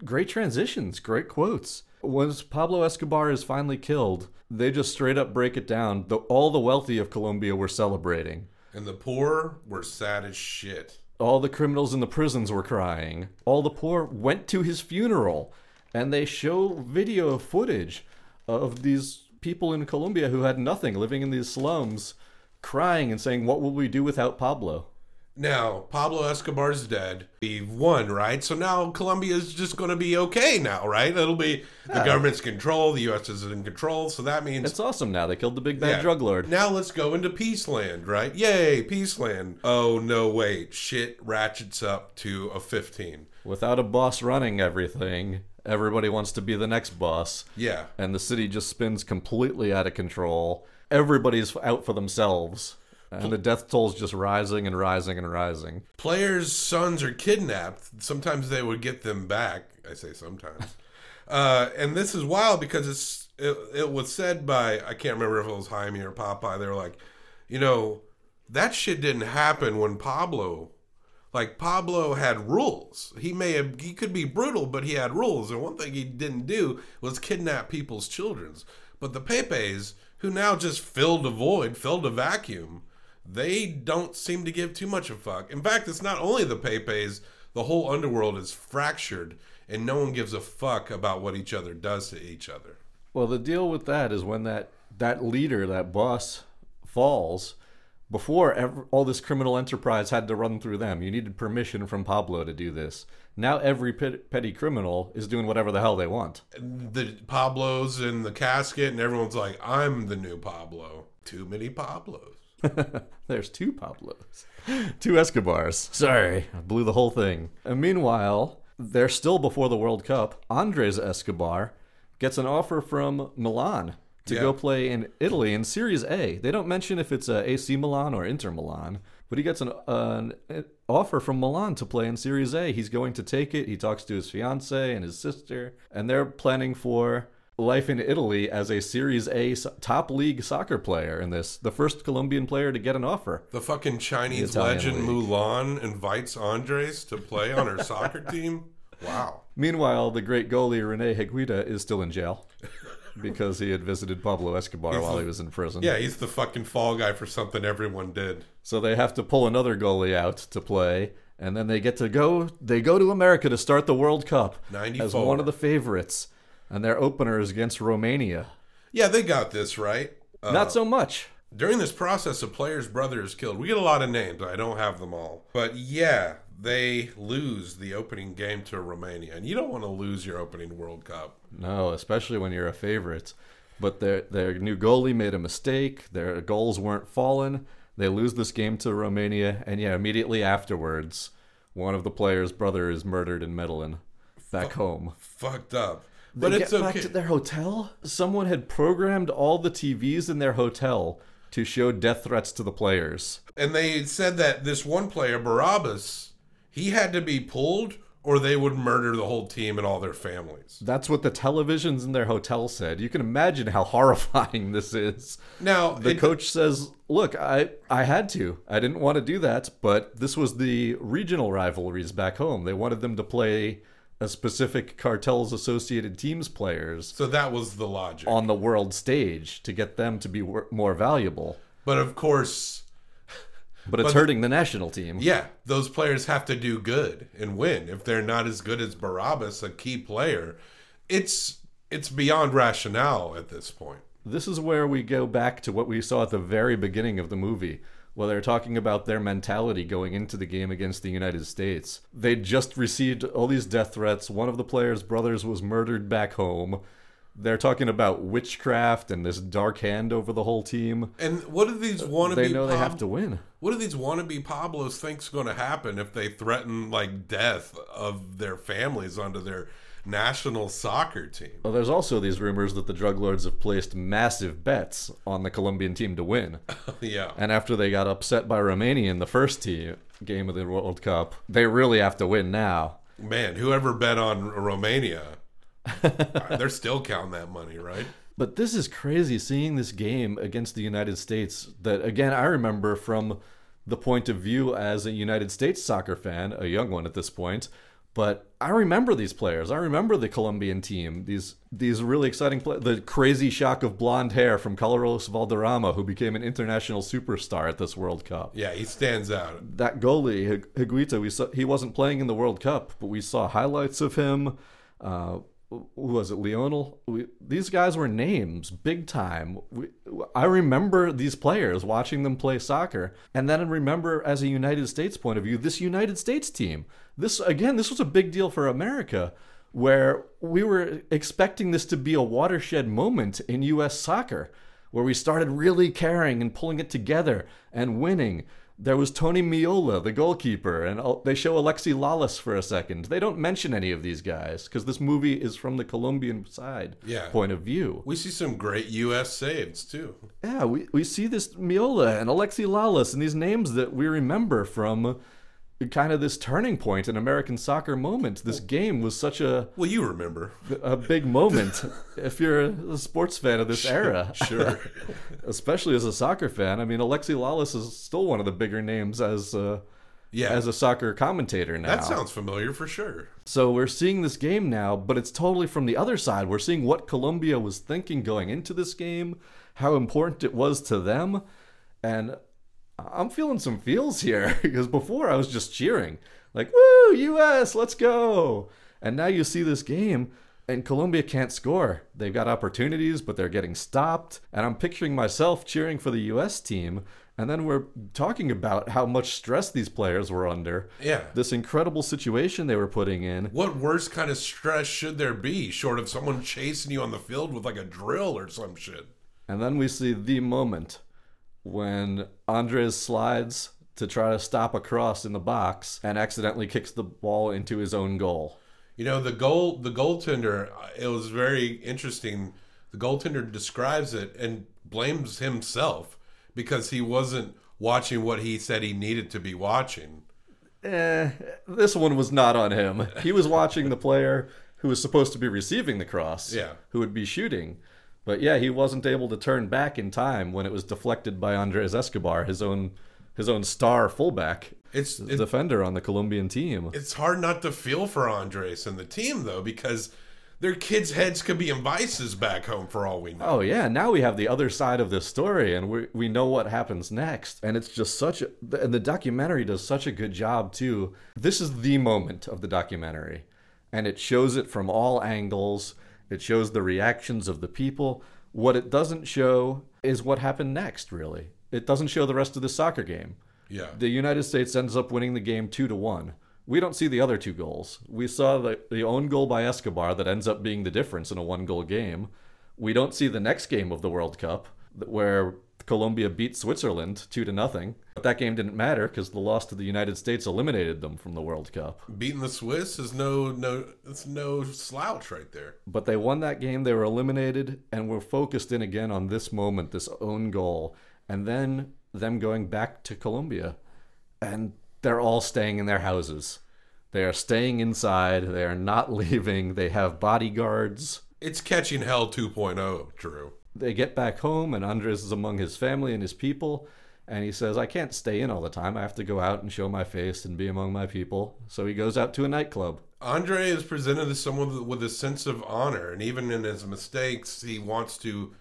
great transitions, great quotes. Once Pablo Escobar is finally killed, they just straight up break it down. The, all the wealthy of Colombia were celebrating. And the poor were sad as shit. All the criminals in the prisons were crying. All the poor went to his funeral. And they show video footage of these people in Colombia who had nothing living in these slums crying and saying, What will we do without Pablo? Now, Pablo Escobar's dead. We've won, right? So now Colombia's just going to be okay now, right? It'll be the Yeah. government's control, the U.S. is in control, so that means It's awesome now. They killed the big bad Yeah. drug lord. Now let's go into Peaceland, right? Yay, Peaceland. Oh, no, wait. Shit ratchets up to a 15. Without a boss running everything, everybody wants to be the next boss. Yeah. And the city just spins completely out of control. Everybody's out for themselves. And the death toll's just rising and rising and rising. Players' sons are kidnapped. Sometimes they would get them back. I say sometimes. uh, and this is wild because it's it, it was said by, I can't remember if it was Jaime or Popeye. They were like, you know, that shit didn't happen when Pablo like Pablo had rules. He may have he could be brutal, but he had rules. And one thing he didn't do was kidnap people's childrens. But the Pepes, who now just filled a void, filled a vacuum, they don't seem to give too much a fuck. In fact, it's not only the Pepes, the whole underworld is fractured and no one gives a fuck about what each other does to each other. Well, the deal with that is when that that leader, that boss, falls, before ever, all this criminal enterprise had to run through them. You needed permission from Pablo to do this. Now every pet- petty criminal is doing whatever the hell they want. The Pablo's in the casket, and everyone's like, "I'm the new Pablo." Too many Pablos. There's two Pablos, two Escobars. Sorry, I blew the whole thing. And meanwhile, they're still before the World Cup. Andres Escobar gets an offer from Milan to Yeah. go play in Italy in Serie A. They don't mention if it's uh, AC Milan or Inter Milan, but he gets an, an offer from Milan to play in Serie A. He's going to take it. He talks to his fiance and his sister, and they're planning for life in Italy as a Serie A top league soccer player in this. The first Colombian player to get an offer. The fucking Chinese The legend league. Mulan invites Andres to play on her soccer team. Wow. Meanwhile, the great goalie Rene Higuita is still in jail because he had visited Pablo Escobar He's while the- he was in prison. Yeah, he's the fucking fall guy for something everyone did. So they have to pull another goalie out to play, and then they get to go. They go to America to start the World Cup as one of the favorites, and their opener is against Romania. Yeah, they got this right. Uh, Not so much. During this process, a player's brother is killed. We get a lot of names. I don't have them all. But yeah, they lose the opening game to Romania. And you don't want to lose your opening World Cup. No, especially when you're a favorite. But their their new goalie made a mistake. Their goals weren't fallen. They lose this game to Romania, and yeah, immediately afterwards, one of the players' brother is murdered in Medellin, back home. Fucked up. They But it's get okay. back to their hotel. Someone had programmed all the TVs in their hotel to show death threats to the players. and they said that this one player, Barabbas, he had to be pulled or they would murder the whole team and all their families. That's what the televisions in their hotel said. You can imagine how horrifying this is. Now, the it- coach says, "Look, I I had to. I didn't want to do that, but this was the regional rivalries back home. They wanted them to play a specific cartels associated teams players So that was the logic. on the world stage to get them to be wor- more valuable. But of course, But it's But- hurting the national team. yeah, those players have to do good and win. If they're not as good as Barabbas, a key player, it's it's beyond rationale at this point. This is where we go back to what we saw at the very beginning of the movie, where they're talking about their mentality going into the game against the United States. They'd just received all these death threats. One of the players' brothers was murdered back home. They're talking about witchcraft and this dark hand over the whole team. And what do these wannabe? They know they have to win. What do these wannabe Pablos think's going to happen if they threaten like death of their families onto their national soccer team? Well, there's also these rumors that the drug lords have placed massive bets on the Colombian team to win. yeah. And after they got upset by Romania in the first team game of the World Cup, they really have to win now. Man, whoever bet on Romania, they're still counting that money, right? But this is crazy seeing this game against the United States that again I remember from the point of view as a United States soccer fan, a young one at this point, but I remember these players. I remember the Colombian team. These these really exciting play the crazy shock of blonde hair from Carlos Valderrama who became an international superstar at this World Cup. Yeah, he stands out. That goalie Higuita, we saw he wasn't playing in the World Cup, but we saw highlights of him. Uh, who was it, Leonel? We, these guys were names, big time. We, I remember these players watching them play soccer, and then I remember, as a United States point of view, this United States team. This again, this was a big deal for America, where we were expecting this to be a watershed moment in U.S. soccer, where we started really caring and pulling it together and winning. There was Tony Meola, the goalkeeper, and they show Alexi Lalas for a second. They don't mention any of these guys because this movie is from the Colombian side Yeah. point of view. We see some great U.S. saves too. Yeah, we, we see this Miola and Alexi Lalas and these names that we remember from kind of this turning point in American soccer moment. This game was such a Well, you remember. a big moment if you're a sports fan of this era. Sure. Especially as a soccer fan. I mean, Alexi Lalas is still one of the bigger names as uh, Yeah. as a soccer commentator now. That sounds familiar for sure. So we're seeing this game now, but it's totally from the other side. We're seeing what Colombia was thinking going into this game, how important it was to them, and I'm feeling some feels here because before I was just cheering, like, "Woo, US, let's go!" And now you see this game. And Colombia can't score. They've got opportunities, but they're getting stopped. And I'm picturing myself cheering for the US team. And then we're talking about how much stress these players were under. Yeah. This incredible situation they were putting in. What worse kind of stress should there be, short of someone chasing you on the field with like a drill or some shit? And then we see the moment when Andres slides to try to stop a cross in the box and accidentally kicks the ball into his own goal. You know, the goal, the goaltender, it was very interesting. The goaltender describes it and blames himself because he wasn't watching what he said he needed to be watching. Eh, this one was not on him. He was watching the player who was supposed to be receiving the cross, Yeah. who would be shooting. But yeah, he wasn't able to turn back in time when it was deflected by Andres Escobar, his own his own star fullback. It's the defender on the Colombian team. It's hard not to feel for Andres and the team though, because their kids' heads could be in vices back home for all we know. Oh yeah, now we have the other side of this story, and we we know what happens next, and it's just such a and the documentary does such a good job too. This is the moment of the documentary, and it shows it from all angles. It shows the reactions of the people. What it doesn't show is what happened next. Really, it doesn't show the rest of the soccer game. Yeah. The United States ends up winning the game two to one. We don't see the other two goals. We saw the, the own goal by Escobar that ends up being the difference in a one goal game. We don't see the next game of the World Cup where Colombia beat Switzerland two to nothing. But that game didn't matter because the loss to the United States eliminated them from the World Cup. Beating the Swiss is no no it's no slouch right there. But they won that game, they were eliminated, and we're focused in again on this moment, this own goal, and then them going back to Colombia. And they're all staying in their houses. They are staying inside, they are not leaving, they have bodyguards. It's catching hell 2.0, Drew. They get back home, and Andres is among his family and his people. And he says, I can't stay in all the time. I have to go out and show my face and be among my people. So he goes out to a nightclub. Andre is presented as someone with a sense of honor, and even in his mistakes, he wants to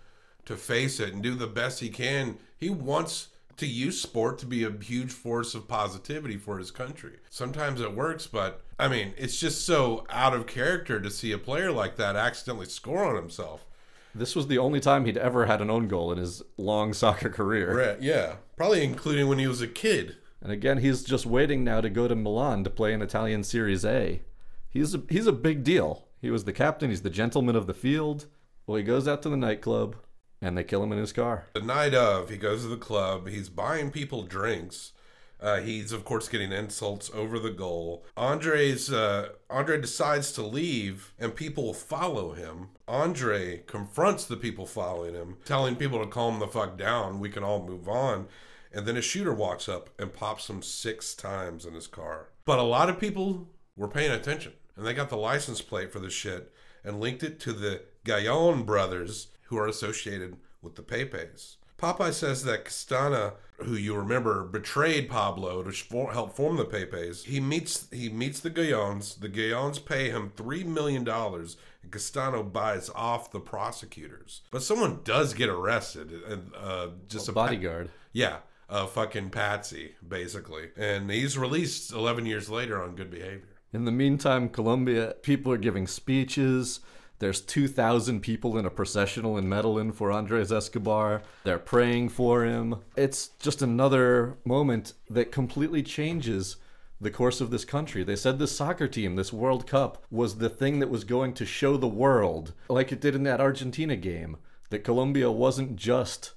to face it and do the best he can. He wants to use sport to be a huge force of positivity for his country. Sometimes it works, but I mean, it's just so out of character to see a player like that accidentally score on himself. This was the only time he'd ever had an own goal in his long soccer career. Right, yeah, probably including when he was a kid. And again, he's just waiting now to go to Milan to play in Italian Serie A. He's a, he's a big deal. He was the captain, he's the gentleman of the field. Well, he goes out to the nightclub and they kill him in his car. The night of, he goes to the club. He's buying people drinks. Uh, he's of course getting insults over the goal. Andre's uh, Andre decides to leave, and people follow him. Andre confronts the people following him, telling people to calm the fuck down. We can all move on. And then a shooter walks up and pops him six times in his car. But a lot of people were paying attention, and they got the license plate for the shit and linked it to the Gayon brothers, who are associated with the Pepes. Popeye says that Castana, who you remember betrayed Pablo to for, help form the Pepes, he meets he meets the Gayons. The Gayons pay him three million dollars, and Castano buys off the prosecutors. But someone does get arrested, and uh, just A a, pa- bodyguard. yeah, a fucking patsy, basically, and he's released eleven years later on good behavior. In the meantime, Colombia, people are giving speeches. There's 2,000 people in a processional in Medellin for Andres Escobar. They're praying for him. It's just another moment that completely changes the course of this country. They said this soccer team, this World Cup, was the thing that was going to show the world, like it did in that Argentina game, that Colombia wasn't just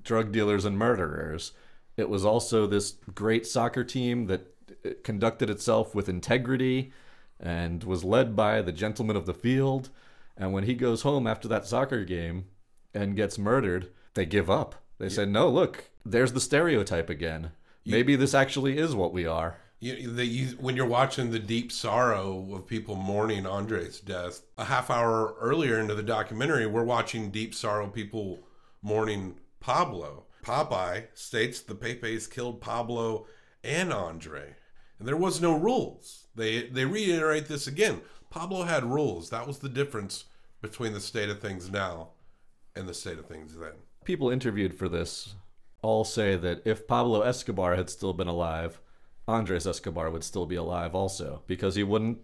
drug dealers and murderers. It was also this great soccer team that uh, conducted itself with integrity and was led by the gentleman of the field. And when he goes home after that soccer game and gets murdered, they give up. They say, "No, look, there's the stereotype again. Maybe this actually is what we are." You, the, you, when you're watching the deep sorrow of people mourning Andre's death, a half hour earlier into the documentary, we're watching deep sorrow people mourning Pablo. Popeye states the Pepes killed Pablo and Andre, and there was no rules. They they reiterate this again. Pablo had rules. That was the difference between the state of things now and the state of things then. People interviewed for this all say that if Pablo Escobar had still been alive, Andres Escobar would still be alive also because he wouldn't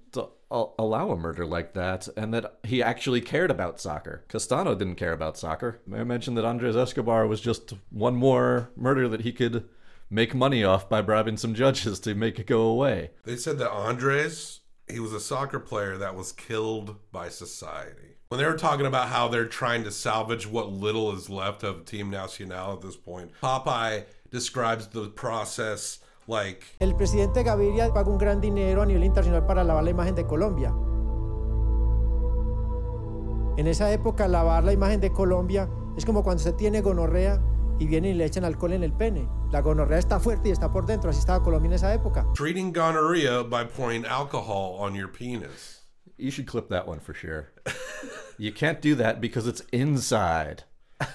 al- allow a murder like that and that he actually cared about soccer. Castano didn't care about soccer. I mentioned that Andres Escobar was just one more murder that he could make money off by bribing some judges to make it go away. They said that Andres, he was a soccer player that was killed by society. When they were talking about how they're trying to salvage what little is left of Team Nacional at this point, Popeye describes the process like El presidente Gaviria paga un gran dinero a nivel internacional para lavar la imagen de Colombia. En esa época, lavar la imagen de Colombia es como cuando se tiene gonorrea y vienen y le echan alcohol en el pene. La gonorrea está fuerte y está por dentro, así estaba Colombia en esa época. treating gonorrhea by pouring alcohol on your penis. You should clip that one for sure. you can't do that because it's inside.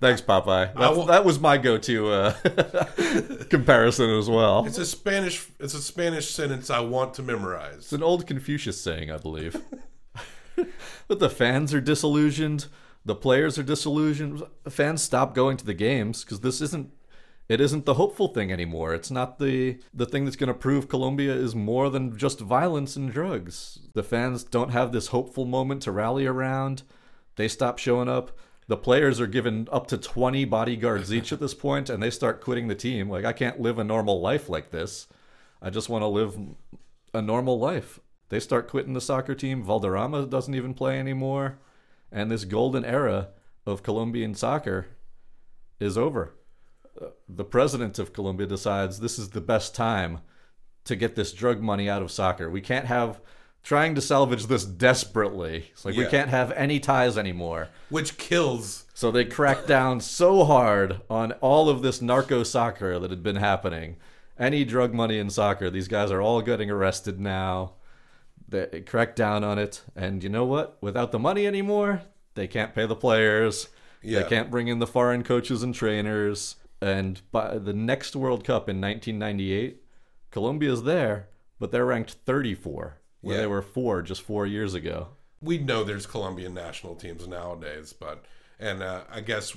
Thanks, Popeye. I will- that was my go-to uh, comparison as well. It's a Spanish it's a Spanish sentence I want to memorize. It's an old Confucius saying, I believe. but the fans are disillusioned. The players are disillusioned. Fans stop going to the games because this isn't. It isn't the hopeful thing anymore. It's not the the thing that's going to prove Colombia is more than just violence and drugs. The fans don't have this hopeful moment to rally around. They stop showing up. The players are given up to 20 bodyguards each at this point, and they start quitting the team. Like, I can't live a normal life like this. I just want to live a normal life. They start quitting the soccer team. Valderrama doesn't even play anymore. And this golden era of Colombian soccer is over. The president of Colombia decides this is the best time to get this drug money out of soccer. We can't have trying to salvage this desperately. It's like we can't have any ties anymore. Which kills. So they cracked down so hard on all of this narco soccer that had been happening. Any drug money in soccer, these guys are all getting arrested now. They cracked down on it. And you know what? Without the money anymore, they can't pay the players. Yeah. They can't bring in the foreign coaches and trainers. And by the next World Cup in 1998, Colombia's there, but they're ranked 34, where Yeah. they were four just four years ago. we know there's Colombian national teams nowadays, but and uh, I guess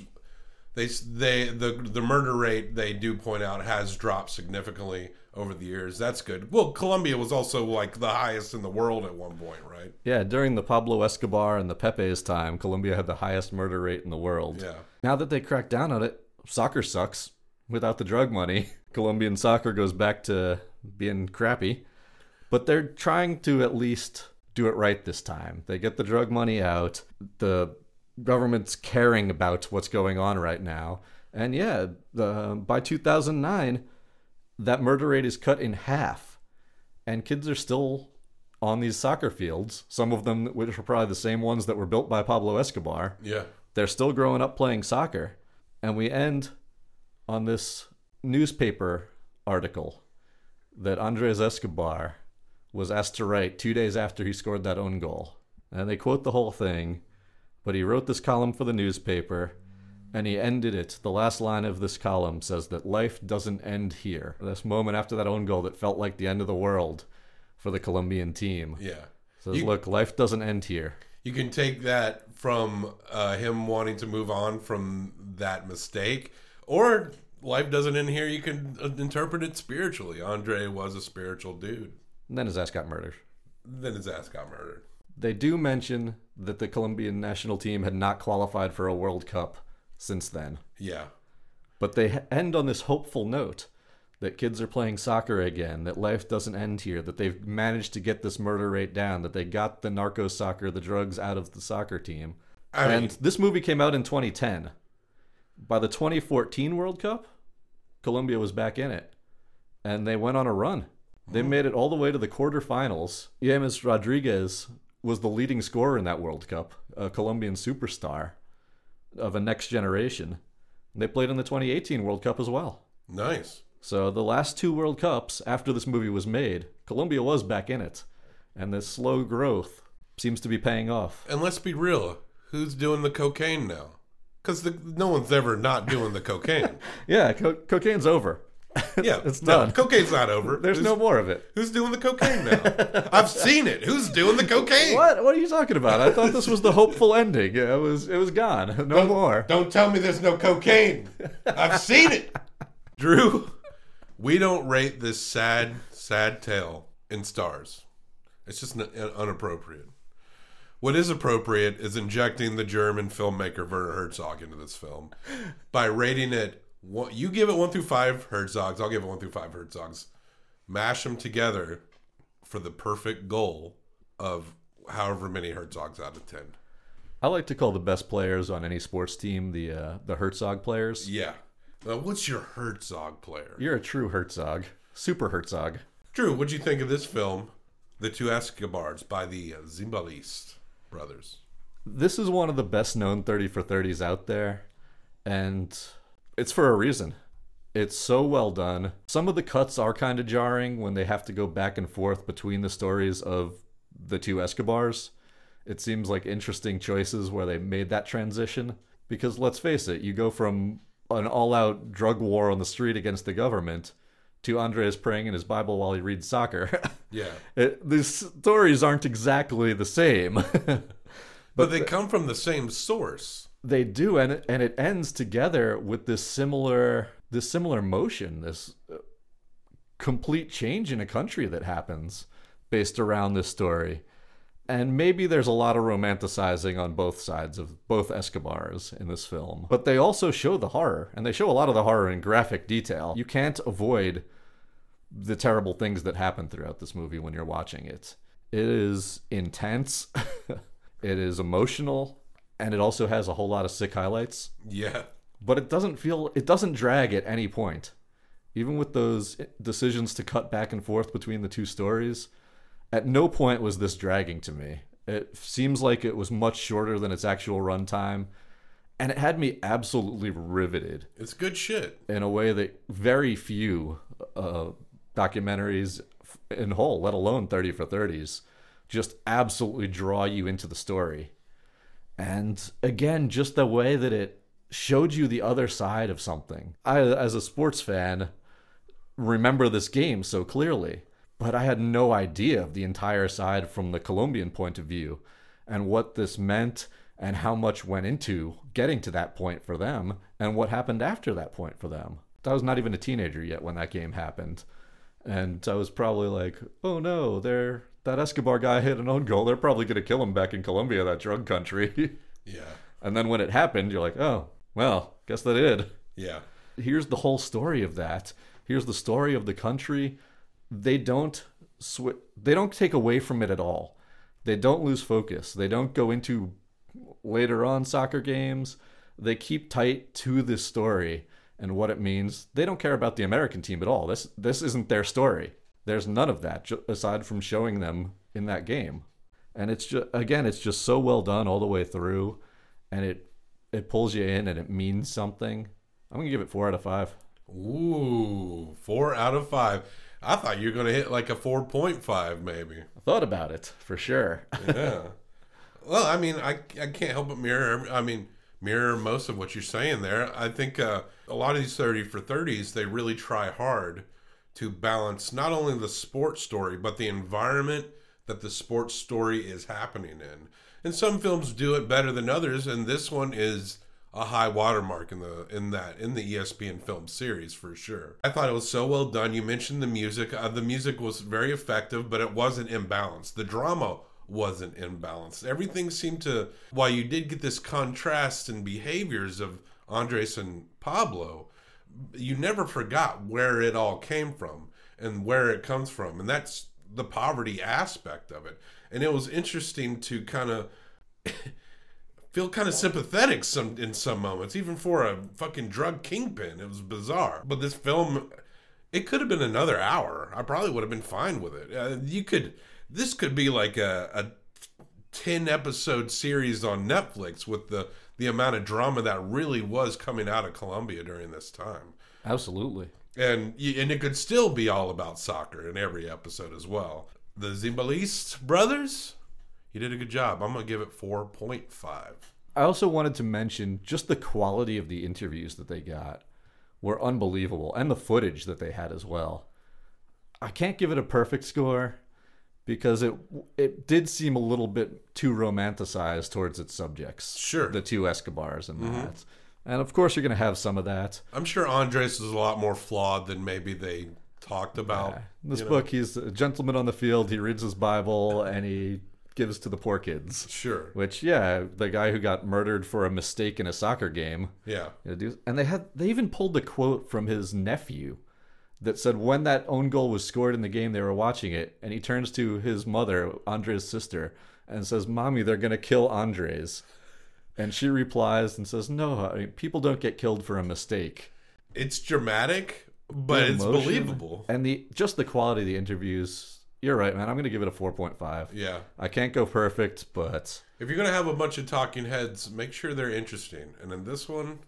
they they the the murder rate they do point out has dropped significantly over the years. That's good. Well, Colombia was also like the highest in the world at one point, right? Yeah, during the Pablo Escobar and the Pepe's time, Colombia had the highest murder rate in the world. Yeah. Now that they cracked down on it, soccer sucks. Without the drug money, Colombian soccer goes back to being crappy. But they're trying to at least do it right this time. They get the drug money out. The government's caring about what's going on right now. And yeah, the, by 2009, that murder rate is cut in half. And kids are still on these soccer fields, some of them which are probably the same ones that were built by Pablo Escobar. Yeah. They're still growing up playing soccer. And we end on this newspaper article that Andres Escobar was asked to write two days after he scored that own goal. And they quote the whole thing, but he wrote this column for the newspaper and he ended it. The last line of this column says that life doesn't end here. This moment after that own goal that felt like the end of the world for the Colombian team. Yeah. Says, You- look, life doesn't end here. You can take that from uh, him wanting to move on from that mistake, or life doesn't end here. You can uh, interpret it spiritually. Andre was a spiritual dude. And then his ass got murdered. Then his ass got murdered. They do mention that the Colombian national team had not qualified for a World Cup since then. Yeah. But they end on this hopeful note that kids are playing soccer again, that life doesn't end here, that they've managed to get this murder rate down, that they got the narco soccer, the drugs out of the soccer team. I and mean- this movie came out in 2010. By the 2014 World Cup, Colombia was back in it. And they went on a run. They oh. made it all the way to the quarterfinals. James Rodriguez was the leading scorer in that World Cup, a Colombian superstar of a next generation. They played in the 2018 World Cup as well. Nice. So the last two World Cups after this movie was made, Colombia was back in it. And this slow growth seems to be paying off. And let's be real, who's doing the cocaine now? Because no one's ever not doing the cocaine. Yeah, co- cocaine's over. Yeah, it's no, done. cocaine's not over. There's Who's- no more of it. Who's doing the cocaine now? I've seen it. Who's doing the cocaine? What? What are you talking about? I thought this was the hopeful ending. It was. It was gone. No more. Don't tell me there's no cocaine. I've seen it. Drew, we don't rate this sad, sad tale in stars. It's just n- uh, inappropriate. What is appropriate is injecting the German filmmaker Werner Herzog into this film by rating it. You give it one through five Herzogs. I'll give it one through five Herzogs. Mash them together for the perfect goal of however many Herzogs out of ten. I like to call the best players on any sports team the uh, the Herzog players. Yeah. Now, what's your Herzog player? You're a true Herzog, super Herzog. Drew, what'd you think of this film, The Two Escobars, by the Zimbalist brothers? This is one of the best known 30 for 30s out there, and it's for a reason. It's so well done. Some of the cuts are kind of jarring when they have to go back and forth between the stories of the two Escobars. It seems like interesting choices where they made that transition. Because let's face it, you go from an all out drug war on the street against the government to Andres praying in his Bible while he reads soccer. Yeah. It, these stories aren't exactly the same. but, but they come from the same source. They do, and it, and it ends together with this similar this similar motion, this uh, complete change in a country that happens based around this story. And maybe there's a lot of romanticizing on both sides of both Escobars in this film. But they also show the horror, and they show a lot of the horror in graphic detail. You can't avoid the terrible things that happen throughout this movie when you're watching it. It is intense, it is emotional, and it also has a whole lot of sick highlights. Yeah. But it doesn't feel, it doesn't drag at any point. Even with those decisions to cut back and forth between the two stories, at no point was this dragging to me. It seems like it was much shorter than its actual runtime, and it had me absolutely riveted. It's good shit. In a way that very few uh, documentaries in whole, let alone 30 for 30s, just absolutely draw you into the story. And again, just the way that it showed you the other side of something. I, as a sports fan, remember this game so clearly but I had no idea of the entire side from the Colombian point of view and what this meant and how much went into getting to that point for them and what happened after that point for them. I was not even a teenager yet when that game happened. And I was probably like, oh no, they're that Escobar guy hit an own goal. They're probably going to kill him back in Colombia, that drug country. yeah. And then when it happened, you're like, oh, well, guess they did. Yeah. Here's the whole story of that. Here's the story of the country they don't sw- they don't take away from it at all. They don't lose focus. They don't go into later on soccer games. They keep tight to this story and what it means. They don't care about the American team at all. This this isn't their story. There's none of that aside from showing them in that game. And it's just again, it's just so well done all the way through and it it pulls you in and it means something. I'm going to give it 4 out of 5. Ooh, 4 out of 5. I thought you were going to hit like a 4.5 maybe. I thought about it for sure. yeah. Well, I mean, I, I can't help but mirror, I mean, mirror most of what you're saying there. I think uh, a lot of these 30 for 30s, they really try hard to balance not only the sports story, but the environment that the sports story is happening in. And some films do it better than others, and this one is a high watermark in the in that in the ESPN film series for sure. I thought it was so well done. You mentioned the music. Uh, the music was very effective, but it wasn't imbalanced. The drama wasn't imbalanced. Everything seemed to while you did get this contrast in behaviors of Andres and Pablo, you never forgot where it all came from and where it comes from. And that's the poverty aspect of it. And it was interesting to kind of feel kind of sympathetic some in some moments, even for a fucking drug kingpin. It was bizarre. But this film, it could have been another hour. I probably would have been fine with it. Uh, you could, this could be like a, a ten episode series on Netflix with the the amount of drama that really was coming out of Colombia during this time. Absolutely. And and it could still be all about soccer in every episode as well. The Zimbalist brothers, you did a good job. I'm going to give it 4.5. I also wanted to mention just the quality of the interviews that they got were unbelievable and the footage that they had as well. I can't give it a perfect score because it it did seem a little bit too romanticized towards its subjects. Sure. The two Escobars and mm-hmm. that. And of course you're going to have some of that. I'm sure Andres is a lot more flawed than maybe they talked about. In this you know. book, he's a gentleman on the field. He reads his Bible and he gives to the poor kids. Sure. Which, yeah, the guy who got murdered for a mistake in a soccer game. Yeah. You know, do- And they had they even pulled a quote from his nephew that said when that own goal was scored in the game, they were watching it, and he turns to his mother, Andres' sister, and says, "Mommy, they're gonna kill Andres." And she replies and says, "No, I mean, people don't get killed for a mistake." It's dramatic, but it's believable. And the just the quality of the interviews. You're right, man. I'm gonna give it a 4.5. Yeah. I can't go perfect, but If you're gonna have a bunch of talking heads, make sure they're interesting. And in this one,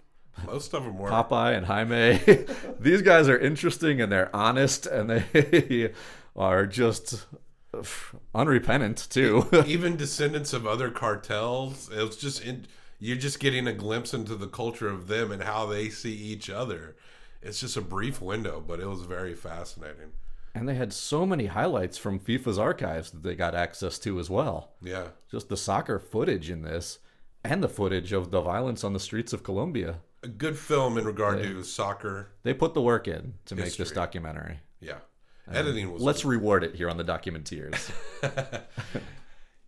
most of them were. Popeye and Jaime, these guys are interesting and they're honest and they are just unrepentant too. Even descendants of other cartels. It's just in, you're just getting a glimpse into the culture of them and how they see each other. It's just a brief window, but it was very fascinating. and they had so many highlights from FIFA's archives that they got access to as well. Yeah. Just the soccer footage in this and the footage of the violence on the streets of Colombia. A good film in regard They- to soccer. They put the work in to make this documentary. Yeah. And Editing was Let's reward it here on the Documenteers.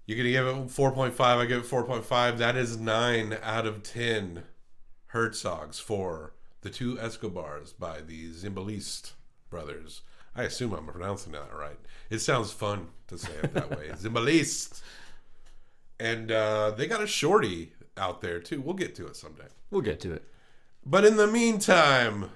You're gonna give it 4.5. I give it 4.5. That is nine out of ten Herzogs for the two Escobars by the Zimbalist brothers. I assume I'm pronouncing that right. It sounds fun to say it that way. Zimbalist. And uh, they got a shorty out there too. We'll get to it someday. we'll get to it. But in the meantime,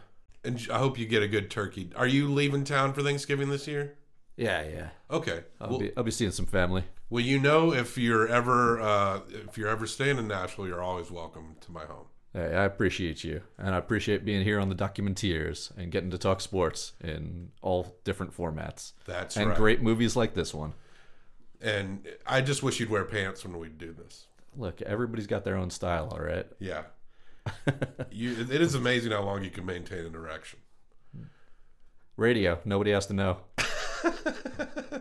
and I hope you get a good turkey. Are you leaving town for Thanksgiving this year? Yeah, yeah. Okay. I'll Well- be I'll be seeing some family. Well, you know, if you're ever uh, if you're ever staying in Nashville, you're always welcome to my home. Hey, I appreciate you, and I appreciate being here on the Documenteers and getting to talk sports in all different formats. That's and right. great movies like this one. And I just wish you'd wear pants when we do this. Look, everybody's got their own style, all right. Yeah, you, it is amazing how long you can maintain an erection. Radio, nobody has to know.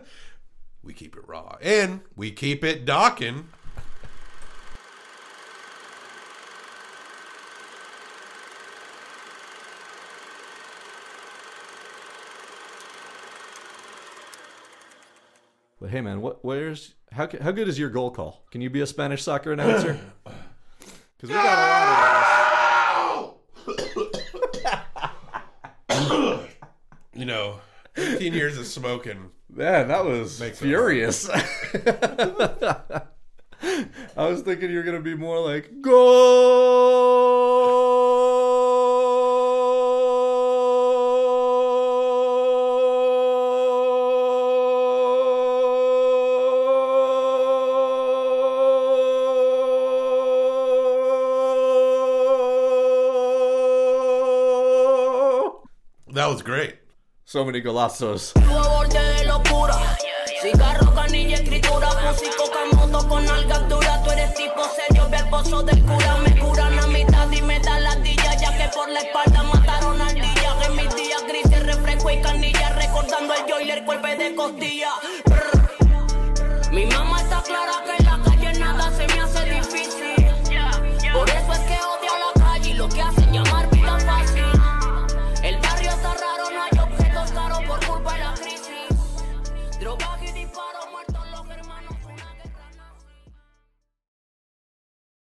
We keep it raw and we keep it docking. But hey, man, what? Where's how? How good is your goal call? Can you be a Spanish soccer announcer? Because we got a lot You know, 15 years of smoking. Man, that was Makes furious. I was thinking you were gonna be more like That was great. So many golazos. Cigarro, canilla, escritura, músico, camoto con algas duras. Tú eres tipo serio, del cura. Me curan a mitad y me dillas, ya que por la espalda mataron al día. En mis días grises, refresco y canilla, recordando el joiler, golpe de costilla.